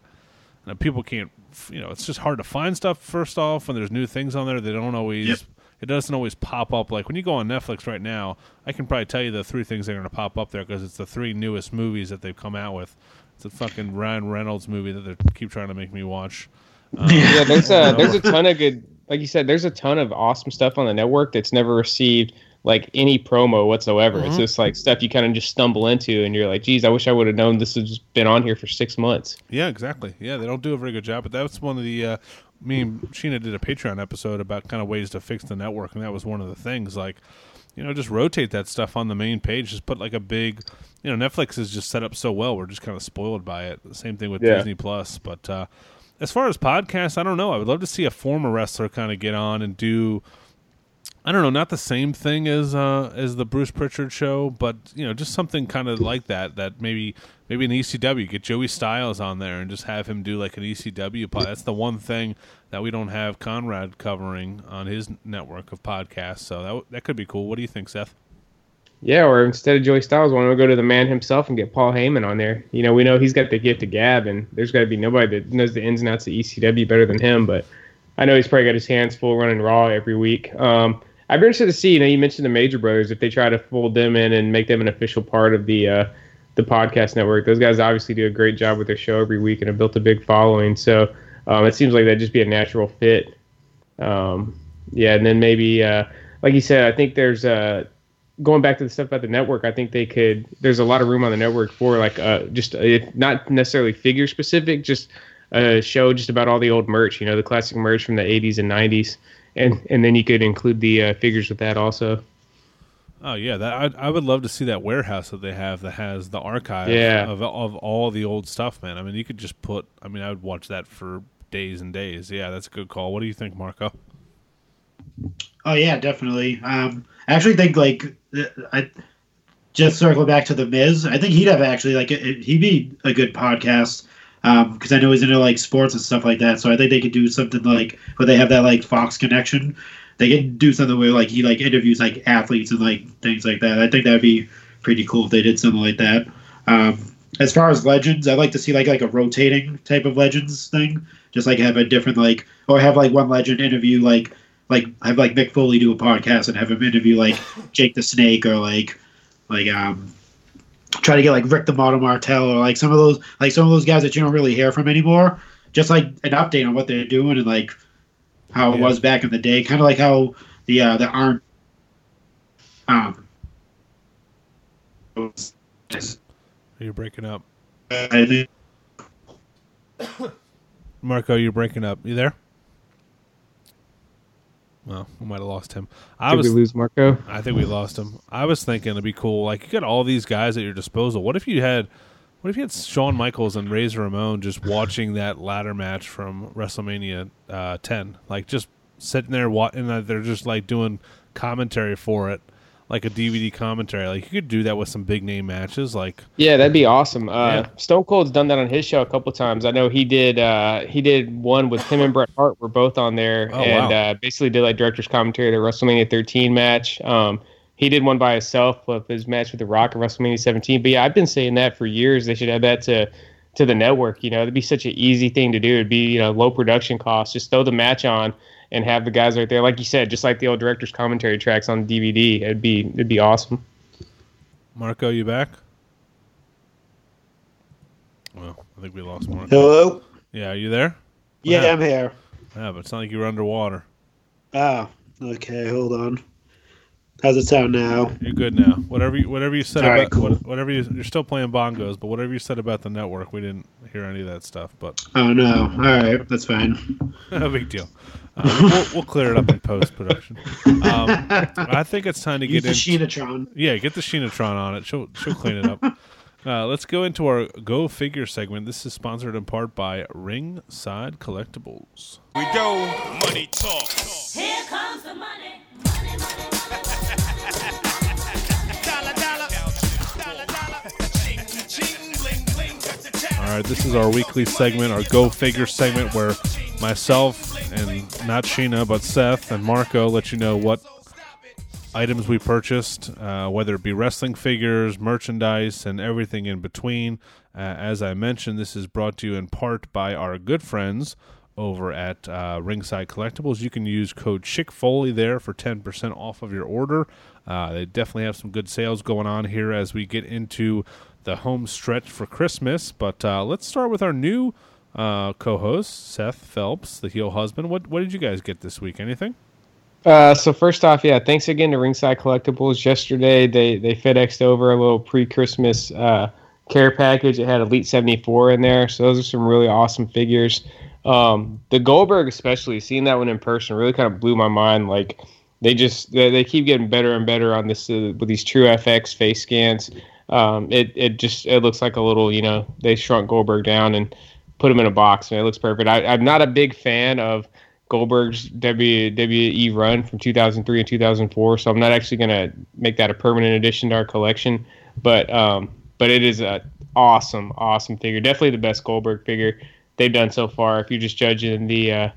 You know, people can't. You know, it's just hard to find stuff. First off, when there's new things on there, they don't always. Yep it doesn't always pop up. Like when you go on Netflix right now, I can probably tell you the three things that are going to pop up there because it's the three newest movies that they've come out with. It's a fucking Ryan Reynolds movie that they keep trying to make me watch. Um, yeah, there's a there's a ton of good, like you said, there's a ton of awesome stuff on the network that's never received like any promo whatsoever. Mm-hmm. It's just like stuff you kind of just stumble into, and you're like, "Geez, I wish I would have known this has been on here for six months." Yeah, exactly. Yeah, they don't do a very good job, but that's one of the uh, me and Sheena did a Patreon episode about kind of ways to fix the network, and that was one of the things. Like, you know, just rotate that stuff on the main page. Just put like a big, you know, Netflix is just set up so well. We're just kind of spoiled by it. Same thing with yeah. Disney Plus. But uh, as far as podcasts, I don't know. I would love to see a former wrestler kind of get on and do I don't know, not the same thing as uh, as the Bruce Pritchard show, but you know, just something kind of like that. That maybe maybe an ECW get Joey Styles on there and just have him do like an ECW pod. That's the one thing that we don't have Conrad covering on his network of podcasts. So that that could be cool. What do you think, Seth? Yeah, or instead of Joey Styles, why don't we go to the man himself and get Paul Heyman on there? You know, we know he's got the gift of gab, and there's got to be nobody that knows the ins and outs of ECW better than him. But I know he's probably got his hands full running Raw every week. Um, I'd be interested to see. You know, you mentioned the Major Brothers. If they try to fold them in and make them an official part of the uh, the podcast network, those guys obviously do a great job with their show every week and have built a big following. So um, it seems like that'd just be a natural fit. Um, yeah, and then maybe, uh, like you said, I think there's uh, going back to the stuff about the network. I think they could. There's a lot of room on the network for like uh, just uh, not necessarily figure specific, just a show just about all the old merch. You know, the classic merch from the '80s and '90s and and then you could include the uh, figures with that also. Oh yeah, that I, I would love to see that warehouse that they have that has the archive yeah. of of all the old stuff, man. I mean, you could just put. I mean, I would watch that for days and days. Yeah, that's a good call. What do you think, Marco? Oh yeah, definitely. Um, I actually think like I just circle back to the Miz. I think he'd have actually like he'd be a good podcast because um, I know he's into like sports and stuff like that. So I think they could do something like where they have that like Fox connection. They can do something where like he like interviews like athletes and like things like that. I think that'd be pretty cool if they did something like that. Um, as far as legends, I'd like to see like like a rotating type of legends thing. Just like have a different like or have like one legend interview like like have like Mick Foley do a podcast and have him interview like Jake the Snake or like like um try to get like Rick the Model Martel or like some of those like some of those guys that you don't really hear from anymore. Just like an update on what they're doing and like how it yeah. was back in the day. Kind of like how the uh, the Arn um you're breaking up. *coughs* Marco, you're breaking up. You there? Well, we might have lost him. I Did was, we lose Marco? I think we lost him. I was thinking it'd be cool. Like you got all these guys at your disposal. What if you had, what if you had Shawn Michaels and Razor Ramon just *sighs* watching that ladder match from WrestleMania uh, 10? Like just sitting there, and they're just like doing commentary for it like a DVD commentary. Like you could do that with some big name matches. Like yeah, that'd be awesome. Uh, yeah. Stone Cold's done that on his show a couple times. I know he did. Uh, he did one with him and Bret Hart. Were both on there, oh, and wow. uh, basically did like director's commentary the WrestleMania 13 match. Um, he did one by himself with his match with The Rock at WrestleMania 17. But yeah, I've been saying that for years. They should add that to to the network. You know, it'd be such an easy thing to do. It'd be you know low production costs. Just throw the match on and have the guys right there, like you said, just like the old director's commentary tracks on DVD. It'd be it'd be awesome. Marco, you back? Well, I think we lost Marco. Hello. Yeah, are you there? Yeah, happened? I'm here. Yeah, but it's not like you were underwater. Oh, okay. Hold on. How's it sound now? You're good now. Whatever you, whatever you said All about right, cool. what, whatever you, you're still playing bongos, but whatever you said about the network, we didn't hear any of that stuff. But Oh no. All right, that's fine. *laughs* no big deal. Uh, we'll, we'll clear it up in post production. Um, I think it's time to Use get the into Shinatron. yeah, get the Shinatron on it. She'll she'll clean it up. *laughs* Uh, let's go into our Go Figure segment. This is sponsored in part by Ringside Collectibles. We go, money talk. Here comes the money. Money, money. All right, this is our weekly segment, our Go Figure segment, where myself and not Sheena, but Seth and Marco let you know what items we purchased, uh, whether it be wrestling figures, merchandise, and everything in between. Uh, as I mentioned, this is brought to you in part by our good friends over at uh, Ringside Collectibles. You can use code Chick Foley there for 10% off of your order. Uh, they definitely have some good sales going on here as we get into the home stretch for Christmas. But uh, let's start with our new uh, co-host, Seth Phelps, the heel husband. What what did you guys get this week? Anything? Uh, so first off, yeah, thanks again to Ringside Collectibles. Yesterday, they they FedExed over a little pre-Christmas uh, care package. It had Elite 74 in there, so those are some really awesome figures. Um, the Goldberg, especially seeing that one in person, really kind of blew my mind. Like they just they, they keep getting better and better on this uh, with these True FX face scans. Um, it it just it looks like a little you know they shrunk Goldberg down and put him in a box and it looks perfect. I, I'm not a big fan of Goldberg's WWE run from 2003 and 2004, so I'm not actually going to make that a permanent addition to our collection. But um, but it is a awesome, awesome figure. Definitely the best Goldberg figure they've done so far. If you're just judging the uh,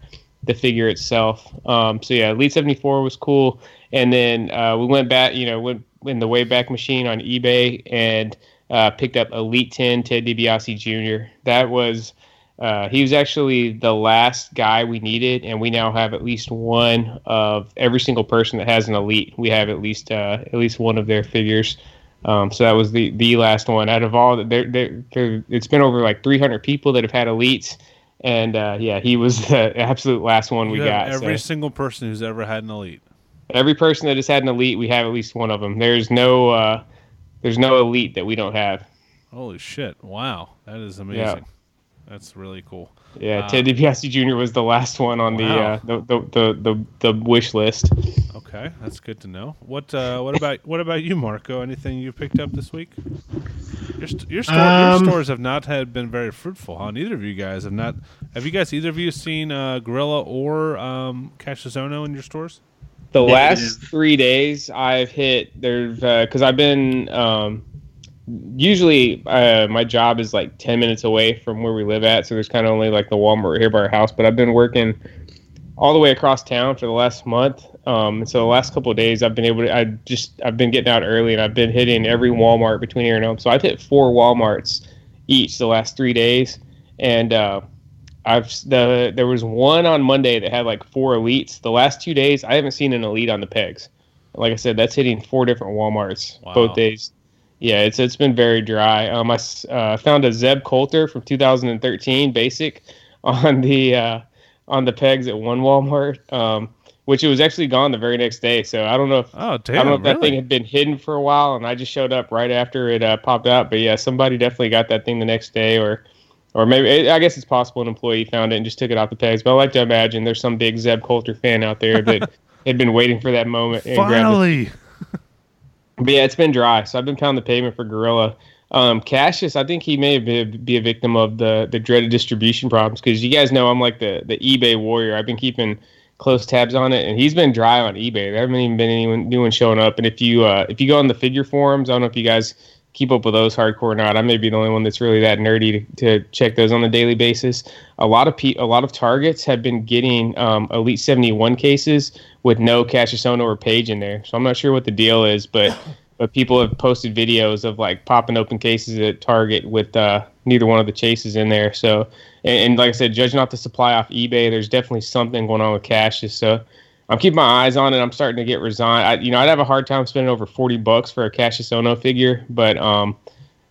the figure itself. Um, so yeah, Elite 74 was cool, and then uh, we went back, you know, went in the Wayback Machine on eBay and uh, picked up Elite 10 Ted DiBiase Jr. That was uh, he was actually the last guy we needed, and we now have at least one of every single person that has an elite. We have at least uh, at least one of their figures. Um, so that was the the last one out of all. There, there, there, it's been over like 300 people that have had elites, and uh, yeah, he was *laughs* the absolute last one we got. every so single person who's ever had an elite. Every person that has had an elite, we have at least one of them. There's no uh, there's no elite that we don't have. Holy shit! Wow, that is amazing. Yeah. That's really cool. Yeah, Uh, Ted DiBiase Jr. was the last one on Wow. the, uh, the, the the the the wish list. Okay, that's good to know. What uh, what about what about you, Marco? Anything you picked up this week? Your, st- your, store, Um, your stores have not had been very fruitful, huh? Neither of you guys have not. Have you guys either of you seen uh, Gorilla or um, Cassius Ohno in your stores? The last three days I've hit there's because I've been um, usually uh, my job is like ten minutes away from where we live at, so there's kind of only like the Walmart here by our house. But I've been working all the way across town for the last month. Um, so the last couple of days I've been able to I just I've been getting out early and I've been hitting every Walmart between here and home. So I've hit four WalMarts each the last three days, and uh, I've the there was one on Monday that had like four elites. The last two days I haven't seen an elite on the pegs. Like I said, that's hitting four different WalMarts Wow. both days. Yeah, it's it's been very dry. Um, I uh, found a Zeb Colter from 2013 basic *laughs* on the uh, on the pegs at one Walmart, um, which it was actually gone the very next day. So I don't know if Oh, I don't know if that thing had been hidden for a while, and I just showed up right after it uh, popped out. But yeah, somebody definitely got that thing the next day, or or maybe I guess it's possible an employee found it and just took it off the pegs. But I like to imagine there's some big Zeb Colter fan out there that *laughs* had been waiting for that moment. and. Finally, *laughs* But yeah, it's been dry. So I've been pounding the pavement for Gorilla. Um, Cassius, I think he may be, be a victim of the the dreaded distribution problems because you guys know I'm like the the eBay warrior. I've been keeping close tabs on it, and he's been dry on eBay. There haven't even been anyone new one showing up. And if you uh, if you go on the figure forums, I don't know if you guys keep up with those hardcore or not. I may be the only one that's really that nerdy to, to check those on a daily basis. A lot of pe- a lot of targets have been getting um, Elite 71 cases with no Cassius or page in there. So I'm not sure what the deal is, but *laughs* but people have posted videos of like popping open cases at Target with uh, neither one of the chases in there. So, and, and like I said, judging off the supply off eBay, there's definitely something going on with Cassius. So, I'm keeping my eyes on it. I'm starting to get resigned. I, you know, I'd have a hard time spending over 40 bucks for a Cassius Ohno figure, but um,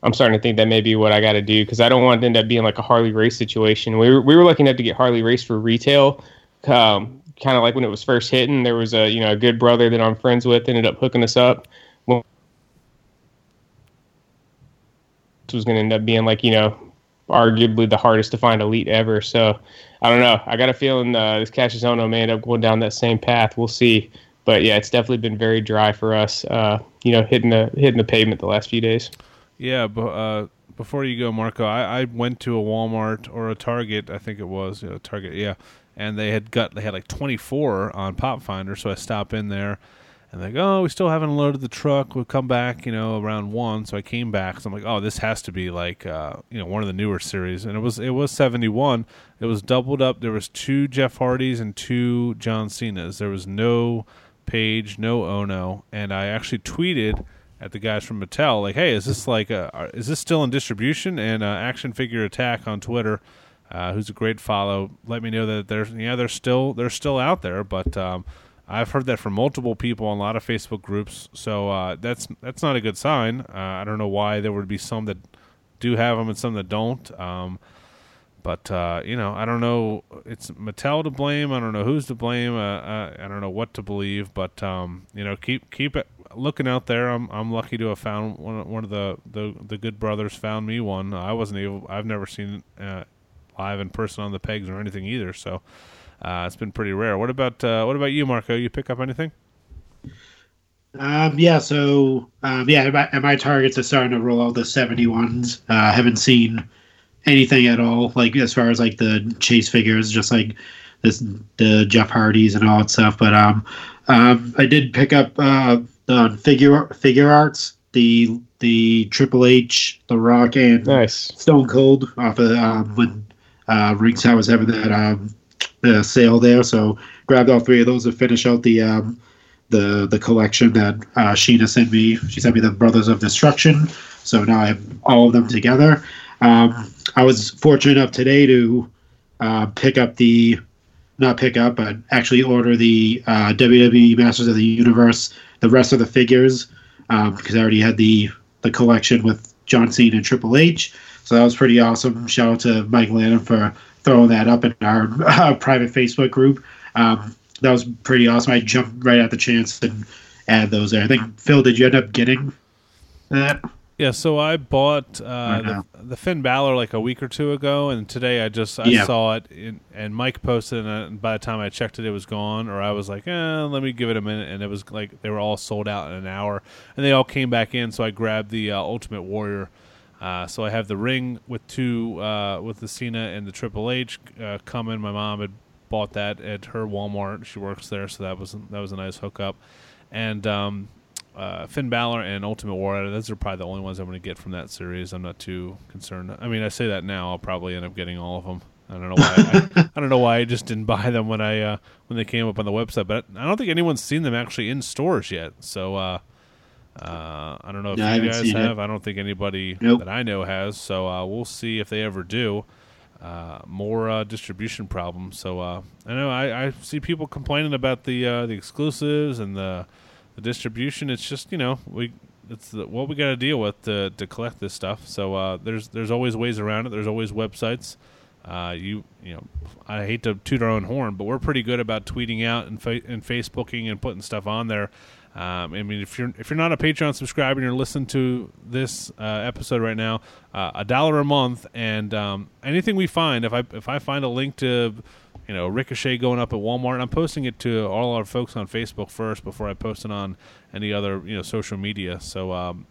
I'm starting to think that may be what I got to do because I don't want it to end up being like a Harley Race situation. We were we were looking to get Harley Race for retail, um, kind of like when it was first hitting. There was a you know a good brother that I'm friends with ended up hooking us up. Was going to end up being like you know arguably the hardest to find elite ever. So I don't know. I got a feeling uh, this Cassius Ohno may end up going down that same path. We'll see. But yeah, it's definitely been very dry for us. Uh, you know, hitting the hitting the pavement the last few days. Yeah, but uh, before you go, Marco, I, I went to a Walmart or a Target, I think it was, you know, Target, yeah, and they had got they had like 24 on Pop Finder, so I stop in there, and go, oh, we still haven't loaded the truck. We'll come back, you know, around one. So I came back, so I'm like, oh, this has to be like, uh, you know, one of the newer series, and it was it was 71. It was doubled up. There was two Jeff Hardys and two John Cena's. There was no Page, no Ohno, and I actually tweeted at the guys from Mattel, like, "Hey, is this like, a, is this still in distribution?" And uh, Action Figure Attack on Twitter, uh, who's a great follow, let me know that they're yeah they're still they're still out there, but um, I've heard that from multiple people on a lot of Facebook groups, so uh, that's that's not a good sign. Uh, I don't know why there would be some that do have them and some that don't. Um, but uh, you know, I don't know. It's Mattel to blame. I don't know who's to blame. Uh, I don't know what to believe. But um, you know, keep keep it looking out there. I'm I'm lucky to have found one. One of the the, the good brothers found me one. I wasn't able. I've never seen uh, live in person on the pegs or anything either. So uh, it's been pretty rare. What about uh, what about you, Marco? You pick up anything? Um, yeah, so um, yeah, my, my targets are starting to roll out the 71s. Uh, I haven't seen anything at all, like as far as like the chase figures, just like this the Jeff Hardys and all that stuff. But um, um, I did pick up uh, the figure figure arts, the the Triple H, The Rock, and Nice. Stone Cold off of um, when uh, Ringside was having that um, uh, sale there. So grabbed all three of those to finish out the um, the the collection that uh, Sheena sent me. She sent me the Brothers of Destruction. So now I have all of them together. Um, I was fortunate enough today to uh, pick up the not pick up, but actually order the uh, WWE Masters of the Universe, the rest of the figures, um, because I already had the the collection with John Cena and Triple H. So that was pretty awesome. Shout out to Mike Lanham for throwing that up in our uh, private Facebook group. Um, that was pretty awesome. I jumped right at the chance and add those there. I think Phil, did you end up getting that? Yeah, so I bought uh, the, the Finn Balor like a week or two ago, and today I just I Yeah. saw it, in, and Mike posted, it, and by the time I checked it, it was gone. Or I was like, eh, let me give it a minute, and it was like they were all sold out in an hour, and they all came back in. So I grabbed the uh, Ultimate Warrior. Uh, so I have the ring with two uh, with the Cena and the Triple H uh, coming. My mom had bought that at her Walmart. She works there, so that was that was a nice hookup. And um, uh, Finn Balor and Ultimate Warrior. Those are probably the only ones I'm going to get from that series. I'm not too concerned. I mean, I say that now. I'll probably end up getting all of them. I don't know why. I, *laughs* I don't know why I just didn't buy them when I uh, when they came up on the website. But I don't think anyone's seen them actually in stores yet. So uh, I don't know if No, you guys seen it. have. I don't think anybody Nope. that I know has. So uh, we'll see if they ever do. Uh, more uh, distribution problems. So uh, I know I, I see people complaining about the uh, the exclusives and the the distribution. It's just you know we it's the, what we got to deal with to, to collect this stuff. So uh, there's there's always ways around it. There's always websites. Uh, you you know I hate to toot our own horn, but we're pretty good about tweeting out and fa- and Facebooking and putting stuff on there. Um, I mean, if you're if you're not a Patreon subscriber and you're listening to this uh, episode right now, uh, a dollar a month, and um, anything we find, if I if I find a link to, you know, Ricochet going up at Walmart, I'm posting it to all our folks on Facebook first before I post it on any other you know social media. So, um,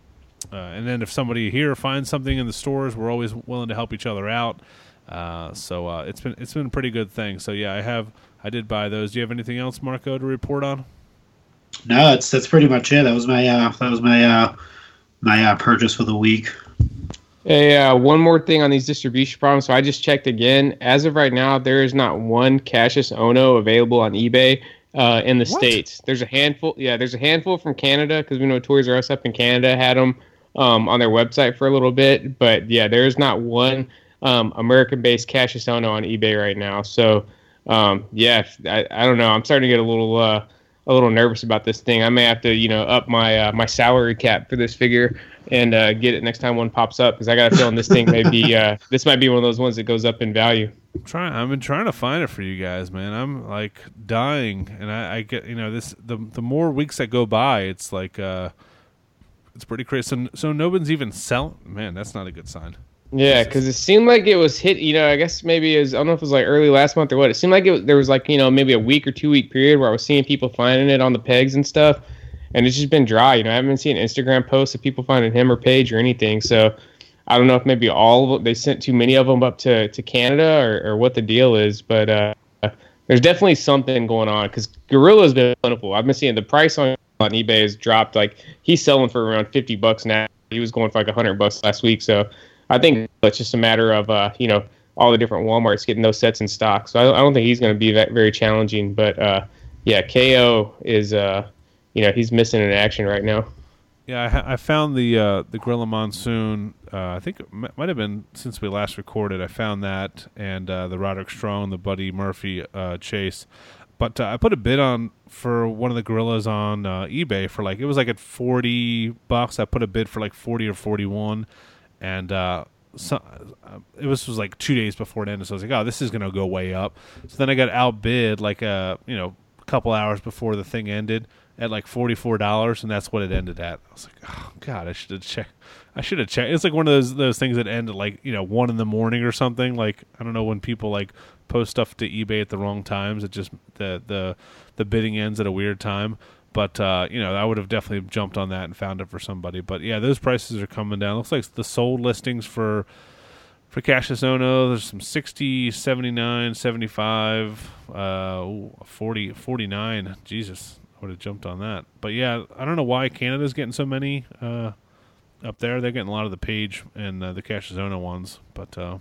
uh, and then if somebody here finds something in the stores, we're always willing to help each other out. Uh, so uh, it's been it's been a pretty good thing. So yeah, I have I did buy those. Do you have anything else, Marco, to report on? No, that's that's pretty much it. That was my uh, that was my uh, my uh, purchase for the week. Hey, uh, one more thing on these distribution problems. So I just checked again. As of right now, there is not one Cassius Ohno available on eBay uh, in the What? states. There's a handful. Yeah, there's a handful from Canada because we know Toys R Us up in Canada had them. um, on their website for a little bit. But yeah, there's not one um, American-based Cassius Ohno on eBay right now. So um, yeah, I, I don't know. I'm starting to get a little uh, a little nervous about this thing. I may have to you know up my uh, my salary cap for this figure and uh, get it next time one pops up because I got a feeling this thing may be *laughs* uh, this might be one of those ones that goes up in value. I'm trying I've been trying to find it for you guys, man. I'm like dying and I, I get you know, this the the more weeks that go by, it's like uh it's pretty crazy. So, so no one's even selling man, that's not a good sign. Yeah, because it seemed like it was hit. You know, I guess maybe was, I don't know if it was like early last month or what. It seemed like it there was like you know maybe a week or two week period where I was seeing people finding it on the pegs and stuff, and it's just been dry. You know, I haven't seeing Instagram posts of people finding him or Page or anything. So I don't know if maybe all of them, they sent too many of them up to to Canada or, or what the deal is, but uh, there's definitely something going on because Gorilla's been plentiful. I've been seeing the price on on eBay has dropped. Like he's selling for around fifty bucks now. He was going for like hundred bucks last week. So I think it's just a matter of uh, you know all the different WalMarts getting those sets in stock. So I, I don't think he's going to be that very challenging. But uh, yeah, KO is uh, you know he's missing in action right now. Yeah, I, I found the uh, the Gorilla Monsoon. Uh, I think it m- might have been since we last recorded. I found that and uh, the Roderick Strong, the Buddy Murphy uh, chase. But uh, I put a bid on for one of the gorillas on uh, eBay for like it was like at forty bucks. I put a bid for like forty or forty one, and uh, so, uh, it was was like two days before it ended. So I was like, oh, this is gonna go way up. So then I got outbid like a you know a couple hours before the thing ended at like forty four dollars, and that's what it ended at. I was like, oh god, I should have checked. I should have checked. It's like one of those those things that end at like you know one in the morning or something. Like I don't know when people like post stuff to eBay at the wrong times. It just the the the bidding ends at a weird time. But uh, you know, I would have definitely jumped on that and found it for somebody. But yeah, those prices are coming down. Looks like the sold listings for for Cassius Ohno, there's some 60, 79, 75, uh, ooh, 40, 49. Jesus, I would have jumped on that. But yeah, I don't know why Canada's getting so many uh, up there. They're getting a lot of the Page and uh, the Cassius Ohno ones. But uh,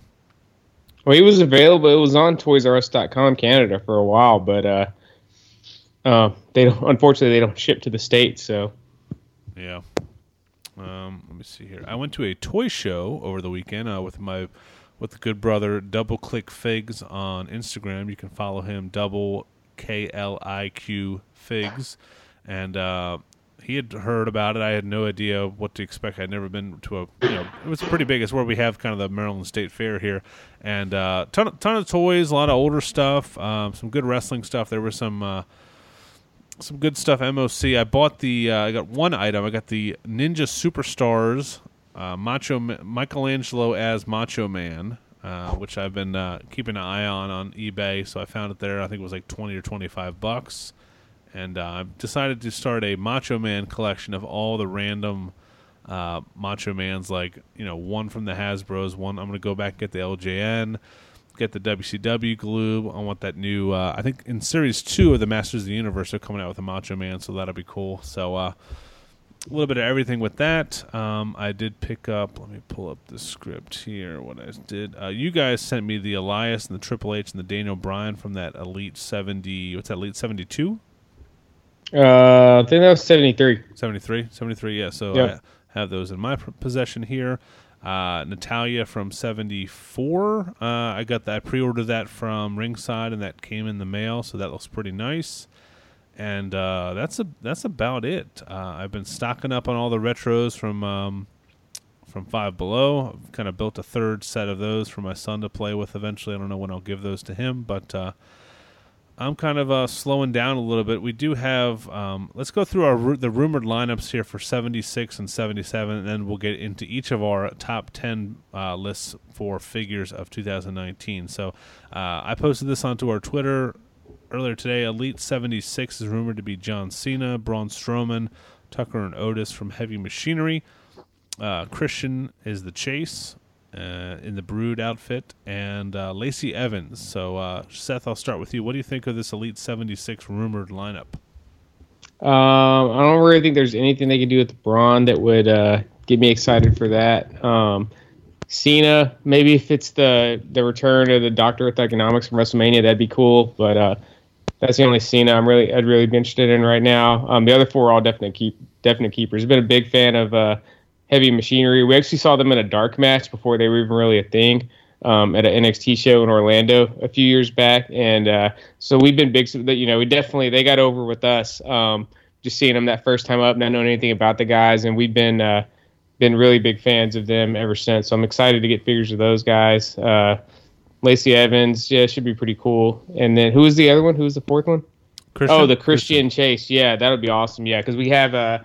Well, he was available. It was on ToysRUs.com Canada for a while, but uh, they don't. *laughs* Unfortunately, they don't ship to the states. So Yeah. Um, let me see here. I went to a toy show over the weekend uh, with my with the good brother Double Click Figs on Instagram. You can follow him Double K L I Q Figs, and uh, he had heard about it. I had no idea what to expect. I'd never been to a you know it was pretty big. It's where we have kind of the Maryland State Fair here, and uh, ton of- ton of toys, a lot of older stuff, um, some good wrestling stuff. There was some. Uh, some good stuff. MOC. I bought the. Uh, I got one item. I got the Ninja Superstars uh, Macho Ma- Michelangelo as Macho Man, uh, which I've been uh, keeping an eye on on eBay. So I found it there. I think it was like twenty or twenty five bucks, and uh, I decided to start a Macho Man collection of all the random. Uh, Macho Man's like you know one from the Hasbro's one. I'm gonna go back and get the LJN, get the WCW Galoob. I want that new. Uh, I think in series two of the Masters of the Universe they're coming out with a Macho Man, so that'll be cool. So uh, a little bit of everything with that. Um, I did pick up. Let me pull up the script here. What I did. Uh, you guys sent me the Elias and the Triple H and the Daniel Bryan from that Elite seventy. What's that? Elite seventy two. uh, I think that was seventy three. 73 73 yeah so Yeah. i have those in my possession here uh, Natalya from 74 uh, i got that i pre-ordered that from ringside and that came in the mail so that looks pretty nice. And uh, that's a that's about it. Uh, i've been stocking up on all the retros from um, from five below. I've kind of built a third set of those for my son to play with eventually. I don't know when i'll give those to him but uh, I'm kind of uh, slowing down a little bit. We do have. Um, let's go through our the rumored lineups here for 76 and 77, and then we'll get into each of our top 10 uh, lists for figures of 2019. So uh, I posted this onto our Twitter earlier today. Elite 76 is rumored to be John Cena, Braun Strowman, Tucker and Otis from Heavy Machinery. Uh, Christian is the Chase uh, in the Brood outfit, and uh, Lacey Evans. So, uh, Seth, I'll start with you. What do you think of this Elite 76 rumored lineup? Um, I don't really think there's anything they could do with Braun that would uh, get me excited for that. Um, Cena, maybe if it's the the return of the Doctor of Thuganomics from WrestleMania, that'd be cool. But uh, that's the only Cena I'm really I'd really be interested in right now. Um, the other four are all definite keep definite keepers. I've been a big fan of uh, Heavy Machinery. We actually saw them in a dark match before they were even really a thing um, at an NXT show in Orlando a few years back, and uh, so we've been big. You know, we definitely they got over with us. Um, just seeing them that first time up, not knowing anything about the guys, and we've been uh, been really big fans of them ever since. So I'm excited to get figures of those guys. Uh, Lacey Evans, yeah, should be pretty cool. And then who was the other one? Who was the fourth one? Christian? Oh, the Christian Chase. Yeah, that would be awesome. Yeah, because we have uh,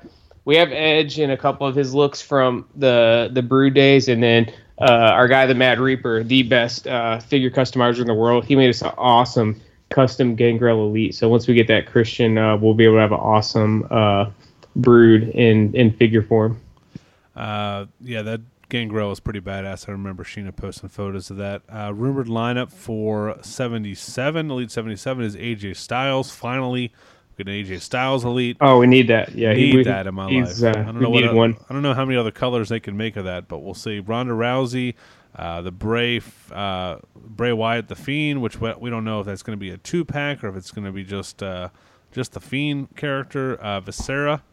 we have Edge in a couple of his looks from the the Brood days, and then uh, our guy, the Mad Reaper, the best uh, figure customizer in the world. He made us an awesome custom Gangrel Elite. So once we get that Christian, uh, we'll be able to have an awesome uh, Brood in in figure form. Uh, yeah, that Gangrel is pretty badass. I remember Sheena posting photos of that. Uh, rumored lineup for 77, Elite 77 is AJ Styles. Finally, we get an AJ Styles Elite. Oh, we need that. Yeah, need we- that in my life. Uh, I don't know what one. I don't know how many other colors they can make of that, but we'll see. Ronda Rousey, uh, the Bray, uh, Bray Wyatt, the Fiend, which we, we don't know if that's going to be a two pack or if it's going to be just uh, just the Fiend character. Uh, Viscera,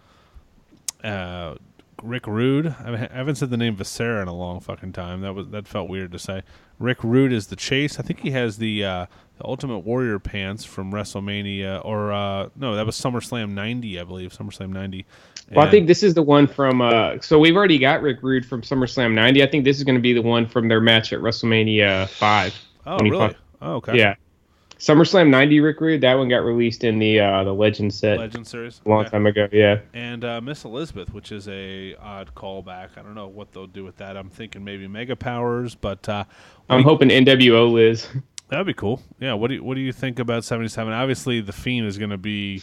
uh, Rick Rude. I haven't- said the name Viscera in a long fucking time. That was that felt weird to say. Rick Rude is the Chase. I think he has the uh, the Ultimate Warrior pants from WrestleMania, or uh, no, that was SummerSlam '90, I believe. SummerSlam '90. Well, I think this is the one from. Uh, so we've already got Rick Rude from SummerSlam '90. I think this is going to be the one from their match at WrestleMania Five. Oh, really? Oh, okay. Yeah, SummerSlam '90 Rick Rude. That one got released in the uh, the Legend set Legend series. a long Okay. time ago. Yeah, And uh, Miss Elizabeth, which is a odd callback. I don't know what they'll do with that. I'm thinking maybe Mega Powers, but uh, I'm you- hoping NWO Liz. *laughs* that'd be cool. Yeah. What do you, What do you think about 77? Obviously, the Fiend is going to be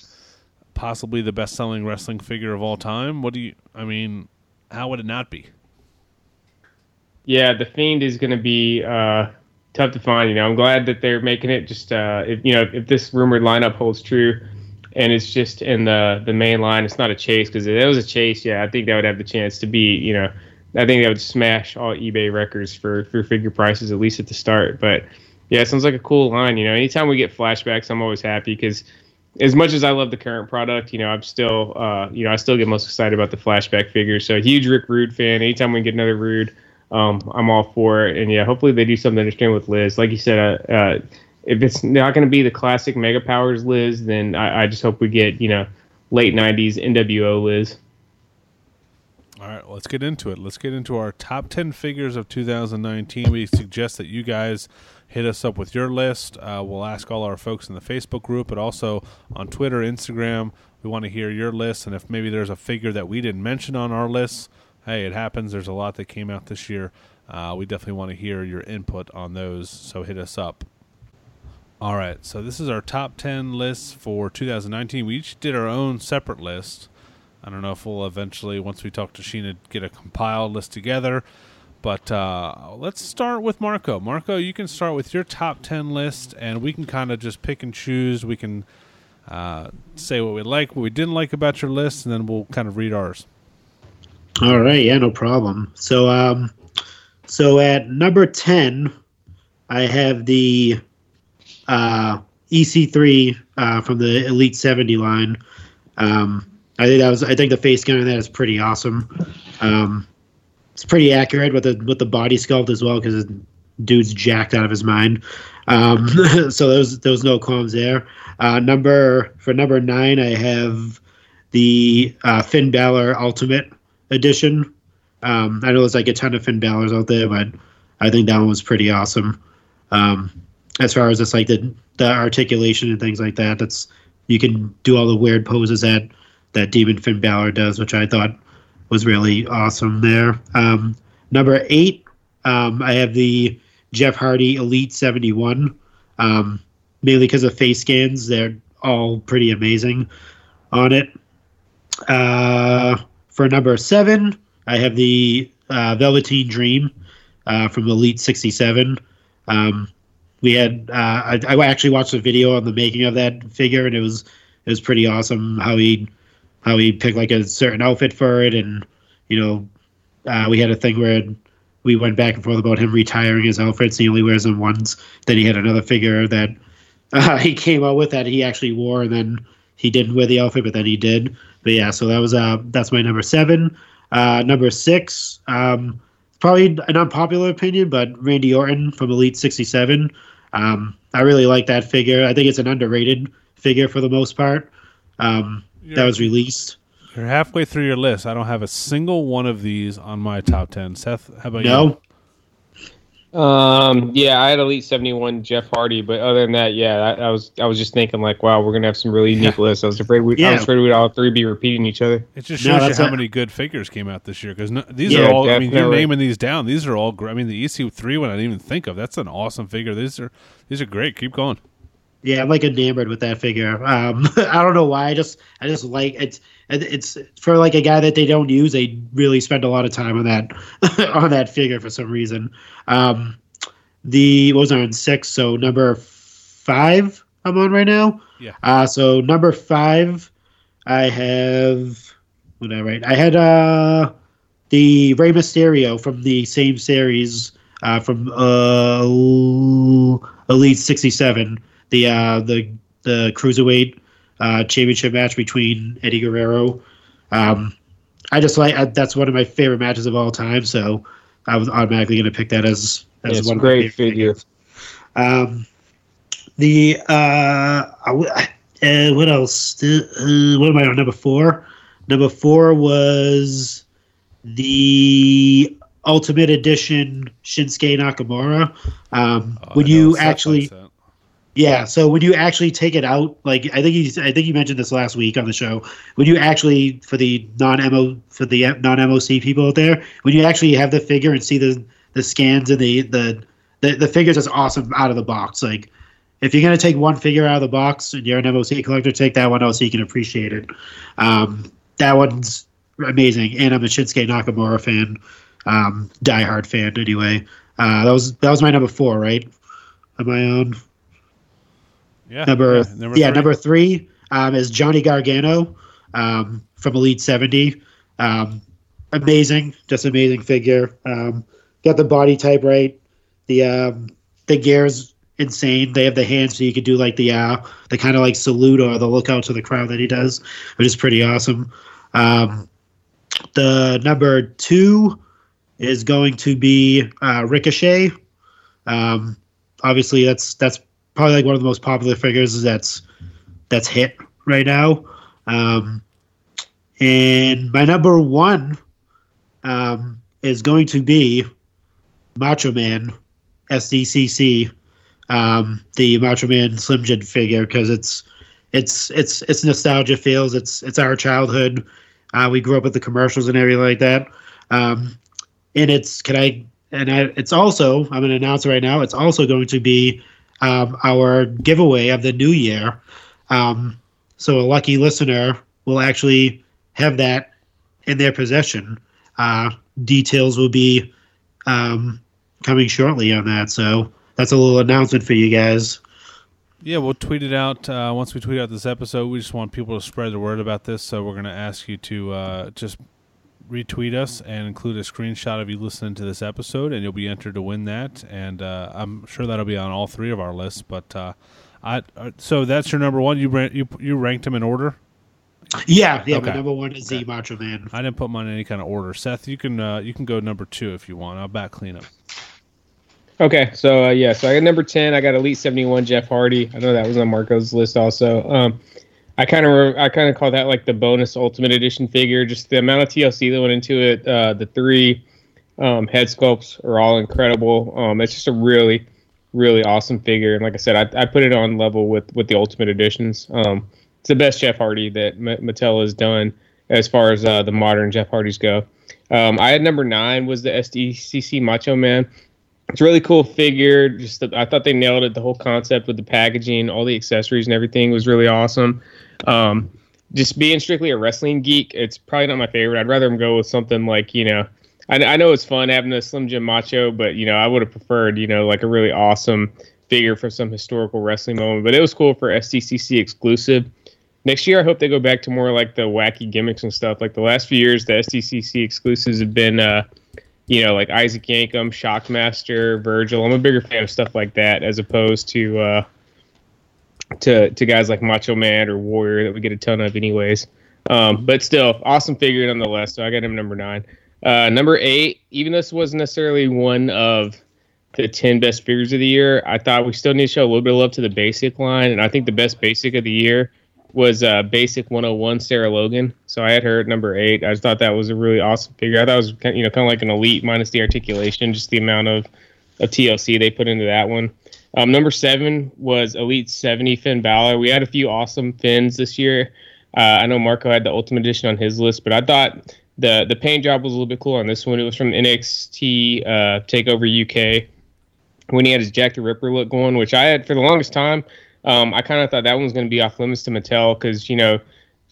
possibly the best selling wrestling figure of all time. What do you? I mean, how would it not be? Yeah, the Fiend is going to be uh, tough to find. You know, I'm glad that they're making it. Just uh, if you know, if this rumored lineup holds true, and it's just in the the main line, it's not a chase. Because if it was a chase, yeah, I think that would have the chance to be. You know, I think that would smash all eBay records for for figure prices at least at the start. But yeah, it sounds like a cool line. You know, anytime we get flashbacks, I'm always happy because. As much as I love the current product, you know, I'm still, uh, you know, I still get most excited about the flashback figures. So, huge Rick Rude fan. Anytime we get another Rude, um, I'm all for it. And yeah, hopefully they do something interesting with Liz. Like you said, uh, uh, if it's not going to be the classic Mega Powers Liz, then I, I just hope we get you know late '90s NWO Liz. All right, let's get into it. Let's get into our top 10 figures of 2019. We suggest that you guys hit us up with your list. Uh, we'll ask all our folks in the Facebook group, but also on Twitter, Instagram. We want to hear your list, and if maybe there's a figure that we didn't mention on our list, hey, it happens. There's a lot that came out this year. Uh, we definitely want to hear your input on those, so hit us up. All right, so this is our top 10 lists for 2019. We each did our own separate list. I don't know if we'll eventually, once we talk to Sheena, get a compiled list together. But uh, let's start with Marco. Marco, you can start with your top 10 list, and we can kind of just pick and choose. We can uh, say what we like, what we didn't like about your list, and then we'll kind of read ours. All right, yeah, no problem. So, um, so at number ten, I have the uh, EC3 uh, from the Elite 70 line. Um, I think that was. I think the face scan on that is pretty awesome. Um, it's pretty accurate with the with the body sculpt as well because dude's jacked out of his mind. Um, *laughs* so there's there's no qualms there. Uh, number for number nine, I have the uh, Finn Balor Ultimate Edition. Um, I know there's like a ton of Finn Balor's out there, but I think that one was pretty awesome. Um, as far as just like the the articulation and things like that, that's you can do all the weird poses that that Demon Finn Balor does, which I thought was really awesome there. Um, number eight, um, I have the Jeff Hardy Elite 71. Um, mainly because of face scans, they're all pretty amazing on it. Uh, for number seven, I have the uh, Velveteen Dream uh, from Elite 67. Um, we had uh, I, I actually watched a video on the making of that figure, and it was it was pretty awesome how he how he picked like a certain outfit for it, and you know uh, we had a thing where we went back and forth about him retiring his outfits. He only wears them once. Then he had another figure that *laughs* uh, he came out with that he actually wore, and then he didn't wear the outfit, but then he did. But yeah, so that was uh that's my number seven. Uh, number six, um, probably an unpopular opinion, but Randy Orton from Elite 67. Um, I really like that figure. I think it's an underrated figure for the most part. Um, that was released. You're halfway through your list. I don't have a single one of these on my top ten. Seth, how about you? No, Um, yeah, I had Elite seventy one Jeff Hardy, but other than that, yeah, I, I was I was just thinking like, wow, we're gonna have some really unique lists. I was afraid we yeah. I was afraid we'd all three be repeating each other. It just No, shows you how a- many good figures came out this year because no, these Yeah, are all. I mean, you're naming these down. These are all. Gr- I mean, the EC3 one I didn't even think of. That's an awesome figure. These are these are great. Keep going. Yeah, I'm like enamored with that figure. Um, *laughs* I don't know why. I just I just like it's it's for like a guy that they don't use. They really spend a lot of time on that *laughs* on that figure for some reason. Um, the what was I on six? So number five I'm on right now. Yeah. Uh, so number five, I have what did I write? I had uh the Rey Mysterio from the same series uh, from uh, Elite '67, the uh, the the cruiserweight uh, championship match between Eddie Guerrero. Um, I just like I, that's one of my favorite matches of all time, so I was automatically going to pick that as as Yeah, it's one a of my great figure. figures. Um, the uh, I w- uh, what else? Uh, what am I on number four? Number four was the Ultimate Edition Shinsuke Nakamura. Um, Oh, when you actually, likes that. Yeah, so when you actually take it out, like I think you, I think you mentioned this last week on the show. When you actually, for the non mo for the non MOC people out there, when you actually have the figure and see the the scans and the the the, the figure's just awesome out of the box. Like if you're gonna take one figure out of the box and you're an MOC collector, take that one out so you can appreciate it. Um, that one's amazing, and I'm a Shinsuke Nakamura fan, um, diehard fan anyway. Uh, that was that was my number four, right? Am I on? Yeah, number yeah, yeah, three. number three um, is Johnny Gargano um, from Elite 70. Um, amazing, just amazing figure. Um, got the body type right. The um, the gear's insane. They have the hands so you could do like the uh, the kind of like salute or the look out to the crowd that he does, which is pretty awesome. Um, the number two is going to be uh, Ricochet. Um, obviously, that's that's probably like one of the most popular figures that's that's hit right now. Um, and my number one um, is going to be Macho Man SDCC, um, the Macho Man Slim Jim figure because it's it's it's it's nostalgia feels. It's it's our childhood. Uh, we grew up with the commercials and everything like that. Um, and it's can I and I, it's also I'm going to announce it right now. It's also going to be um, our giveaway of the new year. Um, so a lucky listener will actually have that in their possession. Uh, details will be um, coming shortly on that. So that's a little announcement for you guys. Yeah, we'll tweet it out uh, once we tweet out this episode. We just want people to spread the word about this, so we're going to ask you to uh, just retweet us and include a screenshot of you listening to this episode, and you'll be entered to win that. And uh, I'm sure that'll be on all three of our lists. But uh, I uh, so that's your number one. You ran, you you ranked them in order. Yeah, yeah. Okay. My number one is the Macho Man. I didn't put mine in any kind of order. Seth, you can uh, you can go number two if you want. I'll back clean up. Okay, so uh, yeah, so I got number ten. I got Elite seventy one Jeff Hardy. I know that was on Marco's list also. Um, I kind of I kind of call that like the bonus Ultimate Edition figure. Just the amount of TLC that went into it. Uh, the three um, head sculpts are all incredible. Um, it's just a really really awesome figure. And like I said, I, I put it on level with with the Ultimate Editions. Um, it's the best Jeff Hardy that M- Mattel has done as far as uh, the modern Jeff Hardys go. Um, I had number nine was the SDCC Macho Man it's really cool figure. Just the, I thought they nailed it. The whole concept with the packaging, all the accessories and everything was really awesome. Um, just being strictly a wrestling geek, it's probably not my favorite. I'd rather go with something like you know, I, I know it's fun having a Slim Jim Macho, but you know, I would have preferred you know like a really awesome figure for some historical wrestling moment. But it was cool for SDCC exclusive. Next year, I hope they go back to more like the wacky gimmicks and stuff. Like the last few years, the SDCC exclusives have been. Uh, you know, like Isaac Yankem, Shockmaster, Virgil. I'm a bigger fan of stuff like that as opposed to uh, to to guys like Macho Man or Warrior that we get a ton of, anyways. Um, but still, awesome figure nonetheless. So I got him number nine. Uh, number eight, even though this wasn't necessarily one of the 10 best figures of the year, I thought we still need to show a little bit of love to the basic line. And I think the best basic of the year was uh, Basic 101 Sarah Logan. So I had her at number eight. I just thought that was a really awesome figure. I thought it was kind- you know kind of like an elite minus the articulation, just the amount of, of TLC they put into that one. Um, number seven was Elite 70 Finn Balor. We had a few awesome Finns this year. Uh, I know Marco had the Ultimate Edition on his list, but I thought the the paint job was a little bit cool on this one. It was from NXT uh, Takeover UK when he had his Jack the Ripper look going, which I had for the longest time. Um, I kind of thought that one was going to be off limits to Mattel because you know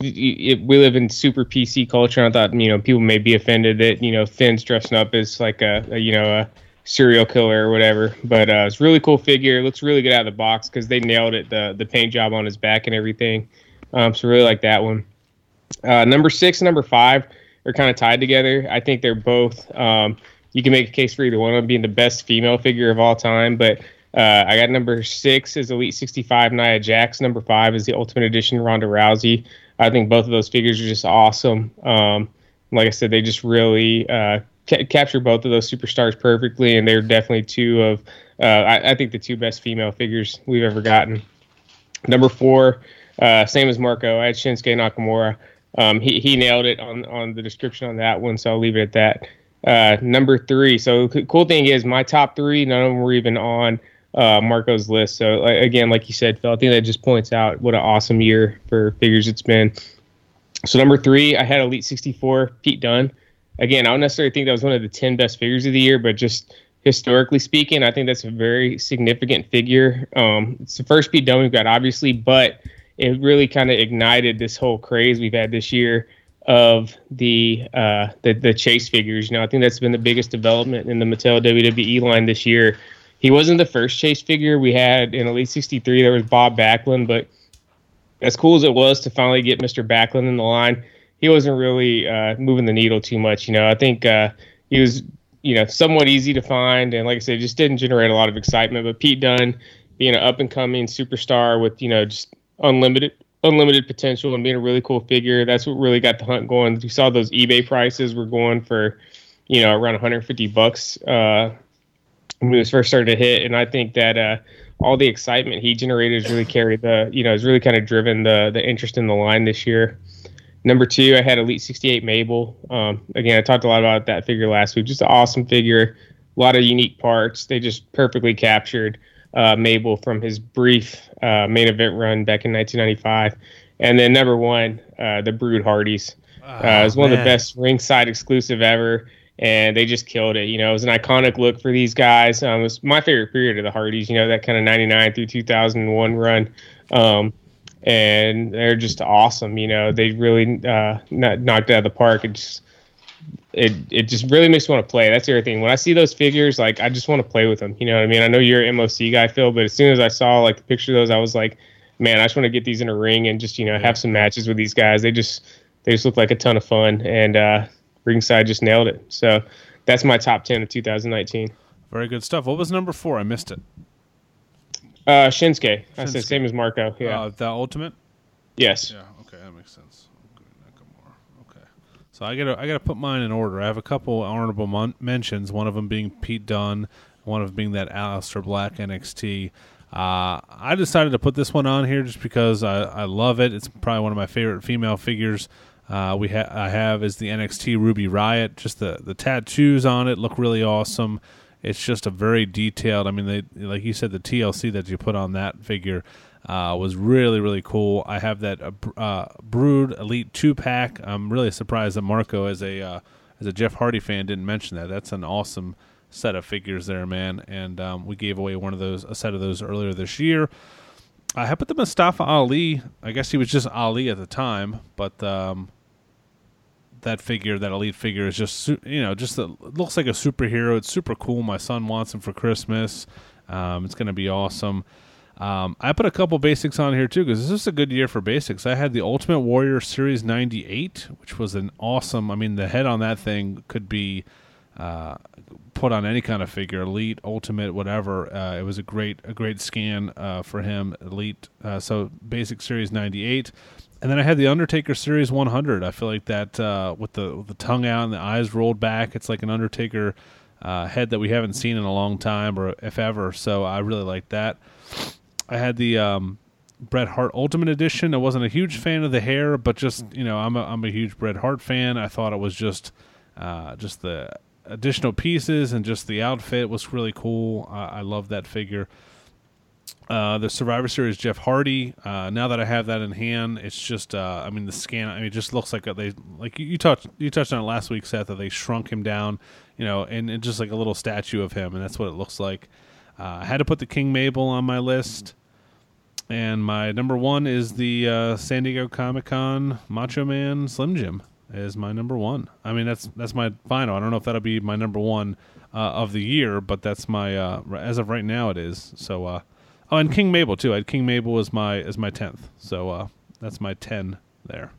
it, we live in super PC culture. And I thought you know people may be offended that you know Finn's dressing up as like a, a you know a serial killer or whatever. But uh, it's really cool figure. It Looks really good out of the box because they nailed it. The the paint job on his back and everything. Um, so really like that one. Uh, number six and number five are kind of tied together. I think they're both. Um, you can make a case for either one of them being the best female figure of all time, but uh, I got number six is Elite 65 Nia Jax. Number five is the Ultimate Edition Ronda Rousey. I think both of those figures are just awesome. Um, like I said, they just really uh, ca- capture both of those superstars perfectly, and they're definitely two of, uh, I, I think, the two best female figures we've ever gotten. Number four, uh, same as Marco, I had Shinsuke Nakamura. Um, he, he nailed it on, on the description on that one, so I'll leave it at that. Uh, number three. So the cool thing is my top three, none of them were even on uh, Marco's list. So again, like you said, Phil, I think that just points out what an awesome year for figures it's been. So number three, I had Elite 64, Pete Dunne. Again, I don't necessarily think that was one of the 10 best figures of the year, but just historically speaking, I think that's a very significant figure. Um, it's the first Pete Dunne we've got, obviously, but it really kind of ignited this whole craze we've had this year of the, uh, the the chase figures. You know, I think that's been the biggest development in the Mattel WWE line this year. He wasn't the first chase figure we had in Elite 63. There was Bob Backlund, but as cool as it was to finally get Mr. Backlund in the line, he wasn't really uh, moving the needle too much. You know, I think uh, he was, you know, somewhat easy to find, and like I said, just didn't generate a lot of excitement. But Pete Dunne, being an up and coming superstar with you know just unlimited unlimited potential and being a really cool figure, that's what really got the hunt going. You saw those eBay prices were going for, you know, around 150 bucks uh, when it was first started to hit, and I think that. Uh, all the excitement he generated has really carried the, you know, has really kind of driven the the interest in the line this year. Number two, I had Elite 68 Mabel. Um, again, I talked a lot about that figure last week. Just an awesome figure, a lot of unique parts. They just perfectly captured uh, Mabel from his brief uh, main event run back in 1995. And then number one, uh, the Brood Hardys. Uh, it was one of the best ringside exclusive ever, and they just killed it. You know, it was an iconic look for these guys. Um, it was my favorite period of the Hardys. You know, that kind of 99 through 2001 run. Um, and they're just awesome. You know, they really uh, knocked out of the park. It just it it just really makes me want to play. That's the other thing. When I see those figures, like I just want to play with them. You know what I mean? I know you're an MOC guy, Phil, but as soon as I saw like the picture of those, I was like, man, I just want to get these in a ring and just you know have some matches with these guys. They just they just look like a ton of fun, and uh, ringside just nailed it. So that's my top ten of 2019. Very good stuff. What was number four? I missed it. Uh, Shinsuke. I said Shinsuke. same as Marco. Yeah. Uh, the ultimate. yes. Yeah. Okay, that makes sense. Okay, Okay. So I gotta I gotta put mine in order. I have a couple honorable mon- mentions. One of them being Pete Dunne. One of them being that Aleister Black NXT. Uh, I decided to put this one on here just because I, I love it. It's probably one of my favorite female figures. Uh, we ha- I have is the NXT Ruby Riott. Just the the tattoos on it look really awesome. It's just a very detailed. I mean, they like you said, the TLC that you put on that figure uh, was really really cool. I have that uh, uh, Brood Elite two pack. I'm really surprised that Marco, as a uh, as a Jeff Hardy fan, didn't mention that. That's an awesome set of figures there, man. And um, we gave away one of those, a set of those earlier this year. I have put the Mustafa Ali. I guess he was just Ali at the time, but um, that figure, that elite figure, is just you know just a, looks like a superhero. It's super cool. My son wants him for Christmas. Um, it's going to be awesome. Um, I put a couple basics on here too because this is a good year for basics. I had the Ultimate Warrior Series '98, which was an awesome. I mean, the head on that thing could be uh, put on any kind of figure, elite, ultimate, whatever. Uh, it was a great a great scan uh, for him, elite. Uh, so basic series '98. And then I had the Undertaker Series 100. I feel like that uh, with the with the tongue out and the eyes rolled back, it's like an Undertaker uh, head that we haven't seen in a long time, or if ever. So I really like that. I had the um, Bret Hart Ultimate Edition. I wasn't a huge fan of the hair, but just you know, I'm a, I'm a huge Bret Hart fan. I thought it was just uh, just the additional pieces and just the outfit was really cool. I, I love that figure. Uh, the Survivor Series Jeff Hardy. Uh, now that I have that in hand, it's just uh, I mean the scan. I mean it just looks like they like you, you touched you touched on it last week, Seth, that they shrunk him down, you know, and, and just like a little statue of him, and that's what it looks like. Uh, I had to put the King Mabel on my list, and my number one is the uh, San Diego Comic Con Macho Man Slim Jim is my number one. I mean that's that's my final. I don't know if that'll be my number one of the year, but that's my as of right now it is. So. Oh, and King Mabel too. I had King Mabel as my as my tenth. So uh, that's my ten there.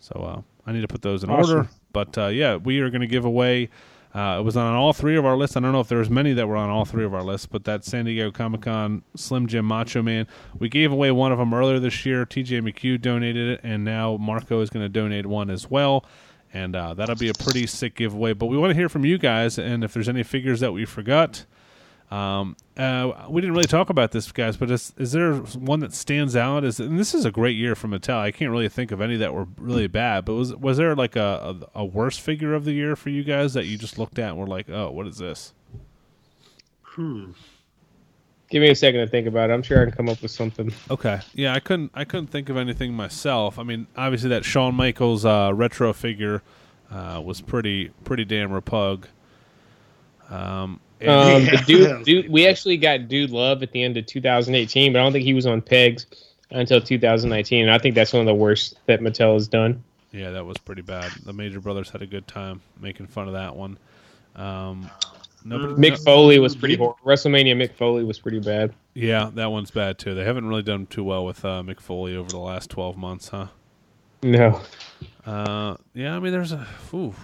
So uh, I need to put those in Awesome. order. But uh, yeah, we are going to give away. Uh, it was on all three of our lists. I don't know if there was many that were on all three of our lists, but that San Diego Comic Con Slim Jim Macho Man, we gave away one of them earlier this year. TJ McHugh donated it, and now Marco is going to donate one as well. And uh, that'll be a pretty sick giveaway. But we want to hear from you guys, and if there's any figures that we forgot, um, uh, we didn't really talk about this, guys, but is, is there one that stands out? Is and this is a great year for Mattel. I can't really think of any that were really bad, but was was there like a, a, a worse figure of the year for you guys that you just looked at and were like, oh, what is this? Hmm. Give me a second to think about it. I'm sure I can come up with something. Okay, yeah, I couldn't I couldn't think of anything myself. I mean, obviously that Shawn Michaels uh, retro figure uh, was pretty pretty damn repug. Um, and- Um, *laughs* Yeah. dude, dude, we actually got Dude Love at the end of 2018, but I don't think he was on pegs until 2019. And I think that's one of the worst that Mattel has done. Yeah, that was pretty bad. The Major Brothers had a good time making fun of that one. Um, nobody, Mick Foley was pretty horrible. WrestleMania Mick Foley was pretty bad. yeah, that one's bad too. They haven't really done too well with uh, Mick Foley over the last twelve months, huh? No. Uh, yeah, I mean, there's a, ooh,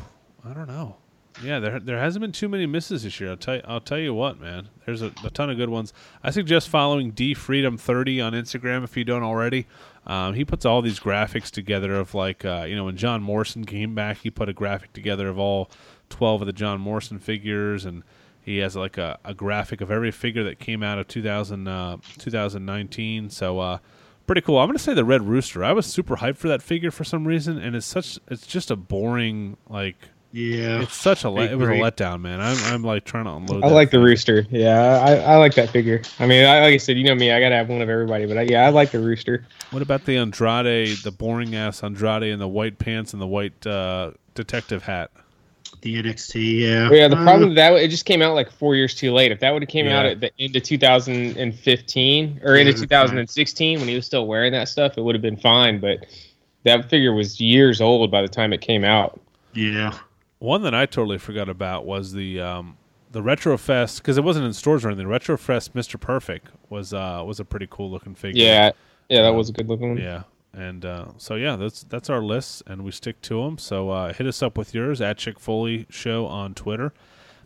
I don't know. Yeah, there there hasn't been too many misses this year. I'll tell you, I'll tell you what, man. There's a, a ton of good ones. I suggest following D Freedom thirty on Instagram if you don't already. Um, he puts all these graphics together of like, uh, you know, when John Morrison came back, he put a graphic together of all twelve of the John Morrison figures, and he has like a, a graphic of every figure that came out of 2000, uh, 2019. So uh, pretty cool. I'm gonna say the Red Rooster. I was super hyped for that figure for some reason, and it's such it's just a boring like Yeah. it's such a I let, it was a letdown, man. I'm I'm like trying to unload. I that like the rooster. Yeah, I, I like that figure. I mean, I, like I said, you know me, I gotta have one of everybody. But I, yeah, I like the rooster. What about the Andrade, the boring ass Andrade in the white pants and the white uh, detective hat? The NXT, yeah. But yeah, the Uh, problem with that it just came out like four years too late. If that would have came out Yeah. at the end of 2015 or into Yeah. 2016 when he was still wearing that stuff, it would have been fine. But that figure was years old by the time it came out. Yeah. One that I totally forgot about was the um, the Retrofest because it wasn't in stores or anything. Retrofest Mister Perfect was uh, was a pretty cool looking figure. Yeah, yeah, that was a good looking one. Yeah. And uh, so yeah, that's that's our list, and we stick to them. So uh, hit us up with yours at Chick Foley Show on Twitter.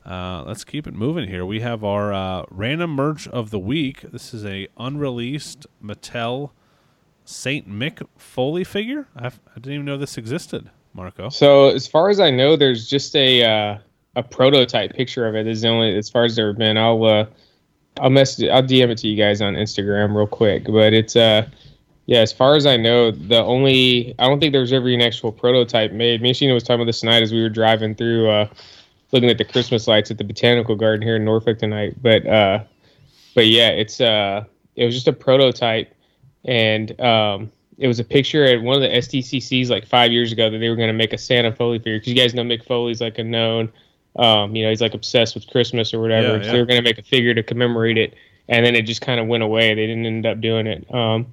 Uh, let's keep it moving here. We have our uh, random merch of the week. This is a unreleased Mattel Saint Mick Foley figure. I, I didn't even know this existed, Marco. So as far as I know, there's just a uh, a prototype picture of it. Is the only as far as there have been. I'll uh, I'll message I'll DM it to you guys on Instagram real quick. But it's uh yeah, as far as I know, the only I don't think there was ever an actual prototype made. Me and Sheena was talking about this tonight as we were driving through uh looking at the Christmas lights at the botanical garden here in Norfolk tonight. But uh but yeah, it's uh it was just a prototype and um it was a picture at one of the SDCCs like five years ago that they were going to make a Santa Foley figure because you guys know Mick Foley's like a known, um, you know, he's like obsessed with Christmas or whatever. Yeah, So yeah. they were going to make a figure to commemorate it, and then it just kind of went away. They didn't end up doing it. Um,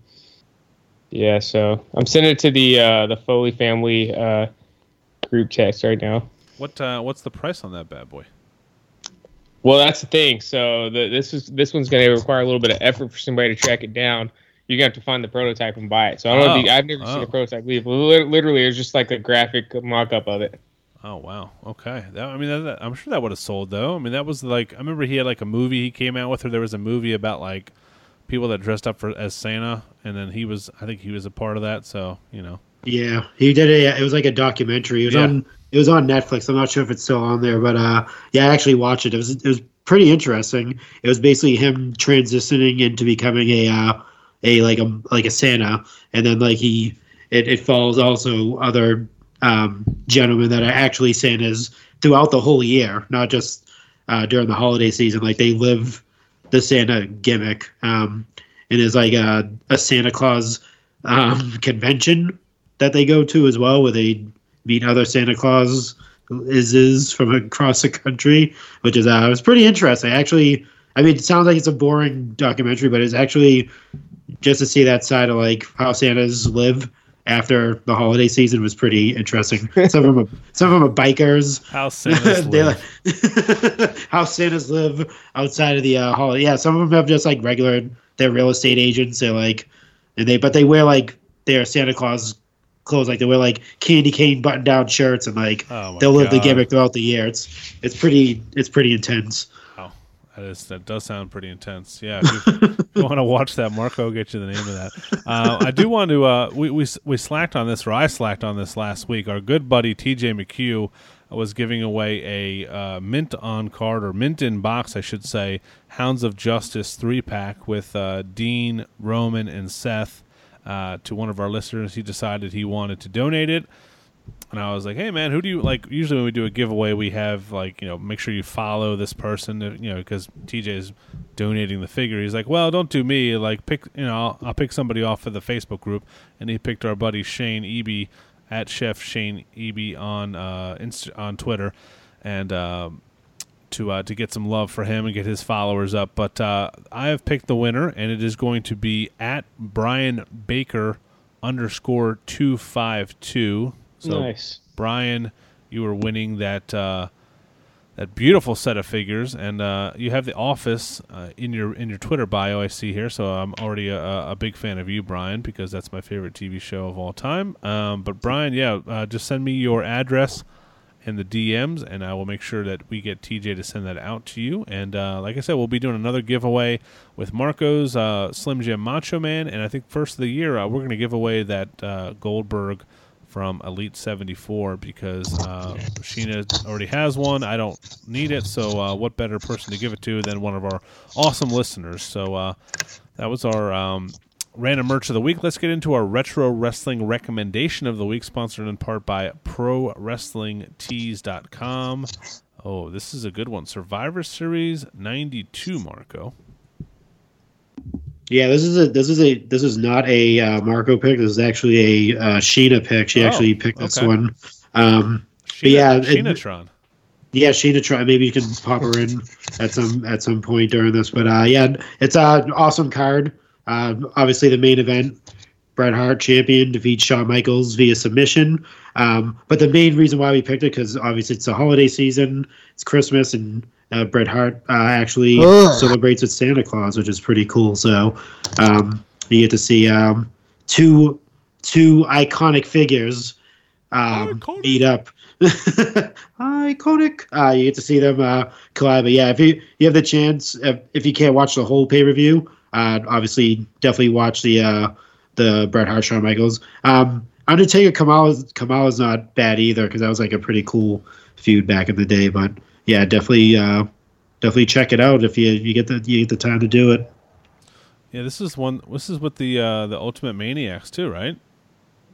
yeah, so I'm sending it to the uh, the Foley family uh, group text right now. What uh, what's the price on that bad boy? Well, that's the thing. So the, this is this one's going to require a little bit of effort for somebody to track it down. You're going to have to find the prototype and buy it. So I don't know. If you, Oh, I've never seen oh. a prototype leave. Lit- Literally, it's just like a graphic mock-up of it. Oh wow, okay. That, I mean, that, that- I'm sure that would have sold though. I mean, that was like I remember he had like a movie he came out with, or there was a movie about like people that dressed up for as Santa, and then he was. I think he was a part of that. So you know, Yeah, he did a. It was like a documentary. It was Yeah. on. It was on Netflix. I'm not sure if it's still on there, but uh, yeah, I actually watched it. It was it was pretty interesting. It was basically him transitioning into becoming a uh, a like a like a Santa, and then like he it, it follows also other um, gentlemen that are actually Santas throughout the whole year, not just uh, during the holiday season. Like they live the Santa gimmick, um, and there's like a, a Santa Claus um, convention that they go to as well, where they meet other Santa Claus is is from across the country, which is uh, was pretty interesting. Actually, I mean, it sounds like it's a boring documentary, but it's actually just to see that side of like how Santas live after the holiday season was pretty interesting. *laughs* Some of them, are, some of them are bikers. how Santa's *laughs* live. *laughs* how Santas live outside of the uh, holiday. Yeah, some of them have just like regular. They're real estate agents. They're like, and they but they wear like their Santa Claus clothes. Like they wear like candy cane button down shirts and like Oh they'll live the gimmick throughout the year. It's it's pretty it's pretty intense. That is that does sound pretty intense. Yeah, if you, if you *laughs* want to watch that, Marco will get you the name of that. Uh, I do want to. Uh, we we we slacked on this, or I slacked on this last week. Our good buddy TJ McHugh was giving away a uh, mint on card or mint in box, I should say, Hounds of Justice three pack with uh, Dean, Roman, and Seth uh, to one of our listeners. He decided he wanted to donate it. And I was like, "Hey, man, who do you like?" Usually, when we do a giveaway, we have like, you know, make sure you follow this person, uh, you know, because TJ is donating the figure. He's like, "Well, don't do me. Like, pick, you know, I'll, I'll pick somebody off of the Facebook group." And he picked our buddy Shane Eby at Chef Shane Eby on uh, Inst- on Twitter, and um, to uh, to get some love for him and get his followers up. But uh, I have picked the winner, and it is going to be at Brian Baker underscore two five two. So nice. Brian, you are winning that uh, that beautiful set of figures, and uh, you have the Office uh, in your in your Twitter bio. I see here, so I'm already a, a big fan of you, Brian, because that's my favorite TV show of all time. Um, but Brian, yeah, uh, just send me your address and the DMs, and I will make sure that we get TJ to send that out to you. And uh, like I said, we'll be doing another giveaway with Marco's uh, Slim Jim Macho Man, and I think first of the year uh, we're going to give away that uh, Goldberg from Elite 74 because uh, Sheena already has one. I don't need it, so uh, what better person to give it to than one of our awesome listeners? So uh, that was our um, random merch of the week. Let's get into our retro wrestling recommendation of the week, sponsored in part by ProWrestlingTees.com. Oh, this is a good one. Survivor Series 92, Marco. Yeah, this is a this is a this is not a uh, Marco pick. This is actually a uh, Sheena pick. She Oh, actually picked this okay. one. Um, Sheena, yeah, it- Sheenatron. yeah, Sheena try. Maybe you can pop her in at some at some point during this. But uh, yeah, it's an awesome card. Uh, obviously, the main event, Bret Hart champion defeats Shawn Michaels via submission. Um, but the main reason why we picked it because obviously it's the holiday season, it's Christmas, and uh, Bret Hart uh, actually celebrates with Santa Claus, which is pretty cool. So um, you get to see um, two two iconic figures um, Iconic. meet up. *laughs* iconic. Uh, you get to see them uh, collide. But yeah, if you you have the chance, if, if you can't watch the whole pay per view, uh, obviously definitely watch the uh, the Bret Hart Shawn Michaels. Um, Undertaker Kamala Kamala's not bad either because that was like a pretty cool feud back in the day. But yeah, definitely uh, definitely check it out if you you get the you get the time to do it. Yeah, this is one. This is with the uh, the Ultimate Maniacs too, right?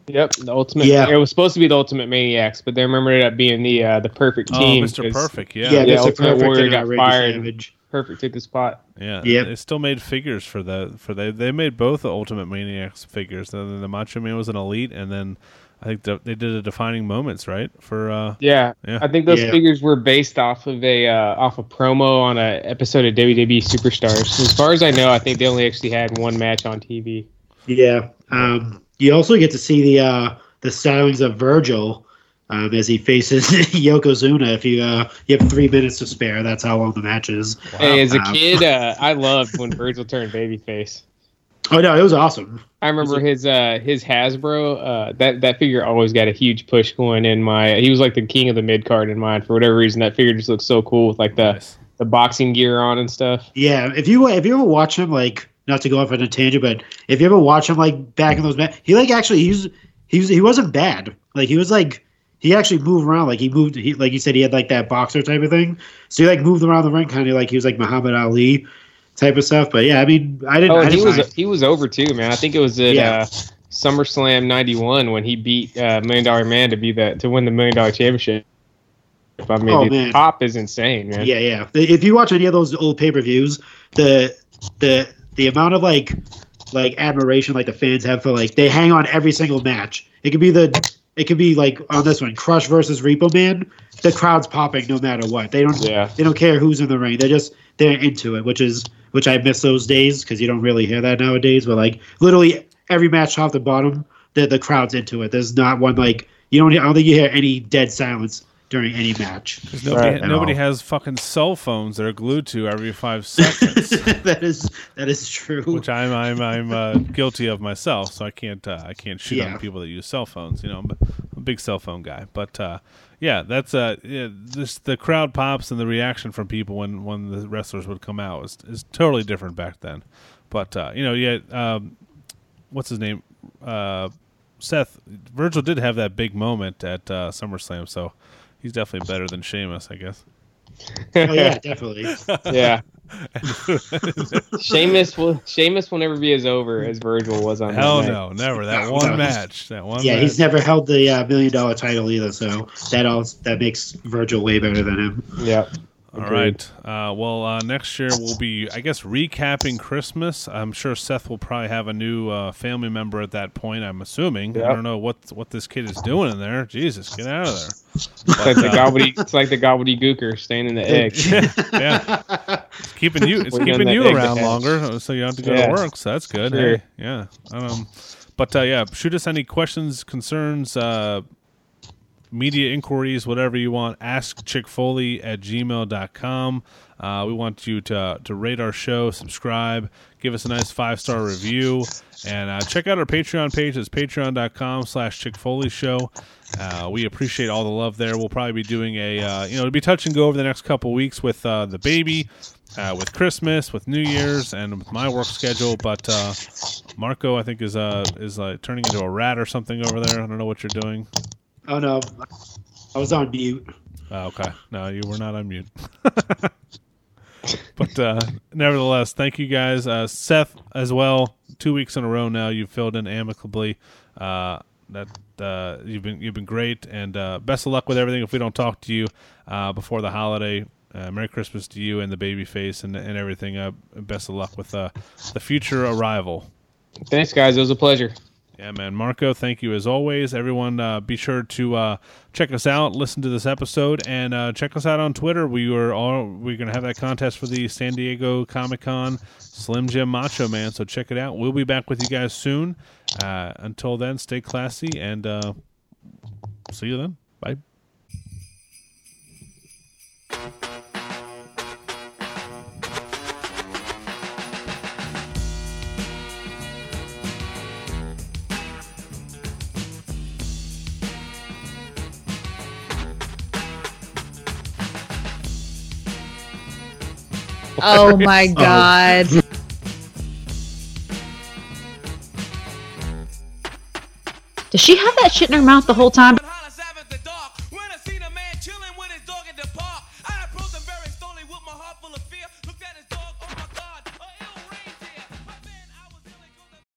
Yep, the ultimate. Yeah. It was supposed to be the Ultimate Maniacs, but they remember it up being the uh, the perfect team. oh, Mr. 'cause Perfect. Yeah, Yeah, Yeah, Mr. Ultimate Perfect Warrior got fired. Savage. Perfect took the spot. Yeah, Yep. they still made figures for the for they they made both the Ultimate Maniacs figures. And then the Macho Man was an elite, and then I think the, they did a defining moments right for uh Yeah, Yeah. I think those Yeah. figures were based off of a uh, off a promo on a episode of WWE Superstars. As far as I know, I think they only actually had one match on TV. Yeah. Um, you also get to see the uh, the stylings of Virgil um, as he faces *laughs* Yokozuna. If you uh, you have three minutes to spare, that's how long the match is. Hey, as a Wow. kid, *laughs* uh, I loved when Birds Virgil turned babyface. Oh no, it was awesome. I remember his uh, his Hasbro uh, that that figure always got a huge push going in my. He was like the king of the mid card in mine for whatever reason. That figure just looked so cool with like the nice. the boxing gear on and stuff. Yeah, if you if you ever watch him like not to go off on a tangent, but if you ever watch him like back in those matches, he like actually he was he was he wasn't bad. Like he was like he actually moved around. Like he moved. He like you said he had like that boxer type of thing. So he like moved around the ring, kind of like he was like Muhammad Ali type of stuff. But yeah, I mean, I didn't. Oh, I he didn't was he was over too, man. I think it was at Yeah. uh, SummerSlam '91 when he beat uh, Million Dollar Man to be the to win the Million Dollar Championship. If I mean, Oh, the pop is insane, man. Yeah, yeah. If you watch any of those old pay per views, the the the amount of like like admiration like the fans have for like they hang on every single match. It could be the it could be like on this one, Crush versus Repo Man. The crowd's popping no matter what. They don't Yeah. they don't care who's in the ring. They're just they're into it, which is which I miss those days because you don't really hear that nowadays. But like literally every match top to bottom, the the crowd's into it. There's not one like you don't. I don't think you hear any dead silence during any match. 'Cause nobody, Right. nobody has fucking cell phones that are glued to every five *laughs* seconds, *laughs* that is that is true. which I'm I'm I'm uh, guilty of myself. So I can't uh, I can't shoot Yeah. on people that use cell phones. You know, I'm a, I'm a big cell phone guy. But uh, yeah, that's uh yeah, this the crowd pops and the reaction from people when when the wrestlers would come out is is totally different back then. But uh, you know, yeah, um, what's his name? Uh, Seth Virgil did have that big moment at uh, SummerSlam, so he's definitely better than Sheamus, I guess. oh yeah, definitely. *laughs* yeah. *laughs* Sheamus will Sheamus will never be as over as Virgil was on. that Hell night. no, never that No, one no. match. That one. Yeah, match. he's never held the uh, million dollar title either, so that all that makes Virgil way better than him. Yeah. All right. Uh, well, uh, next year we'll be, I guess, recapping Christmas. I'm sure Seth will probably have a new uh, family member at that point. I'm assuming. I don't know what what this kid is doing in there. Jesus, get out of there. It's like the gobbly it's like the Gobbledy Gooker staying in the egg. *laughs* yeah, it's keeping you. It's Waiting on keeping you around hatch. longer, so you don't have to go Yeah. to work. So that's good. Sure. Hey, yeah. Um, but uh, yeah, shoot us any questions, concerns, uh, media inquiries, whatever you want. Ask Chick Foley at gmail.com. Uh, we want you to to rate our show, subscribe, give us a nice five star review, and uh, check out our Patreon page. It's patreon.com slash Chick Foley Show. Uh, we appreciate all the love there. We'll probably be doing a, uh, you know, it'll be touch and go over the next couple weeks with uh, the baby, uh, with Christmas, with New Year's, and with my work schedule. But uh, Marco, I think, is is turning into a rat or something over there. I don't know what you're doing. Oh no, I was on mute. Oh, okay. No, you were not on mute. *laughs* but uh, nevertheless, thank you guys. Uh, Seth, as well, two weeks in a row now, you've filled in amicably. Uh, that uh, you've been you've been great, and uh, best of luck with everything. If we don't talk to you uh, before the holiday, uh, Merry Christmas to you and the baby face and and everything. Uh, best of luck with uh, the future arrival. Thanks guys, it was a pleasure. Yeah, man. Marco, thank you as always. Everyone, uh, be sure to uh, check us out, listen to this episode, and uh, check us out on Twitter. We were all we're gonna have that contest for the San Diego Comic Con Slim Jim Macho Man. So check it out. We'll be back with you guys soon. Uh, until then, stay classy and uh, see you then. Bye. Oh *laughs* my oh. god. Does she have that shit in her mouth the whole time?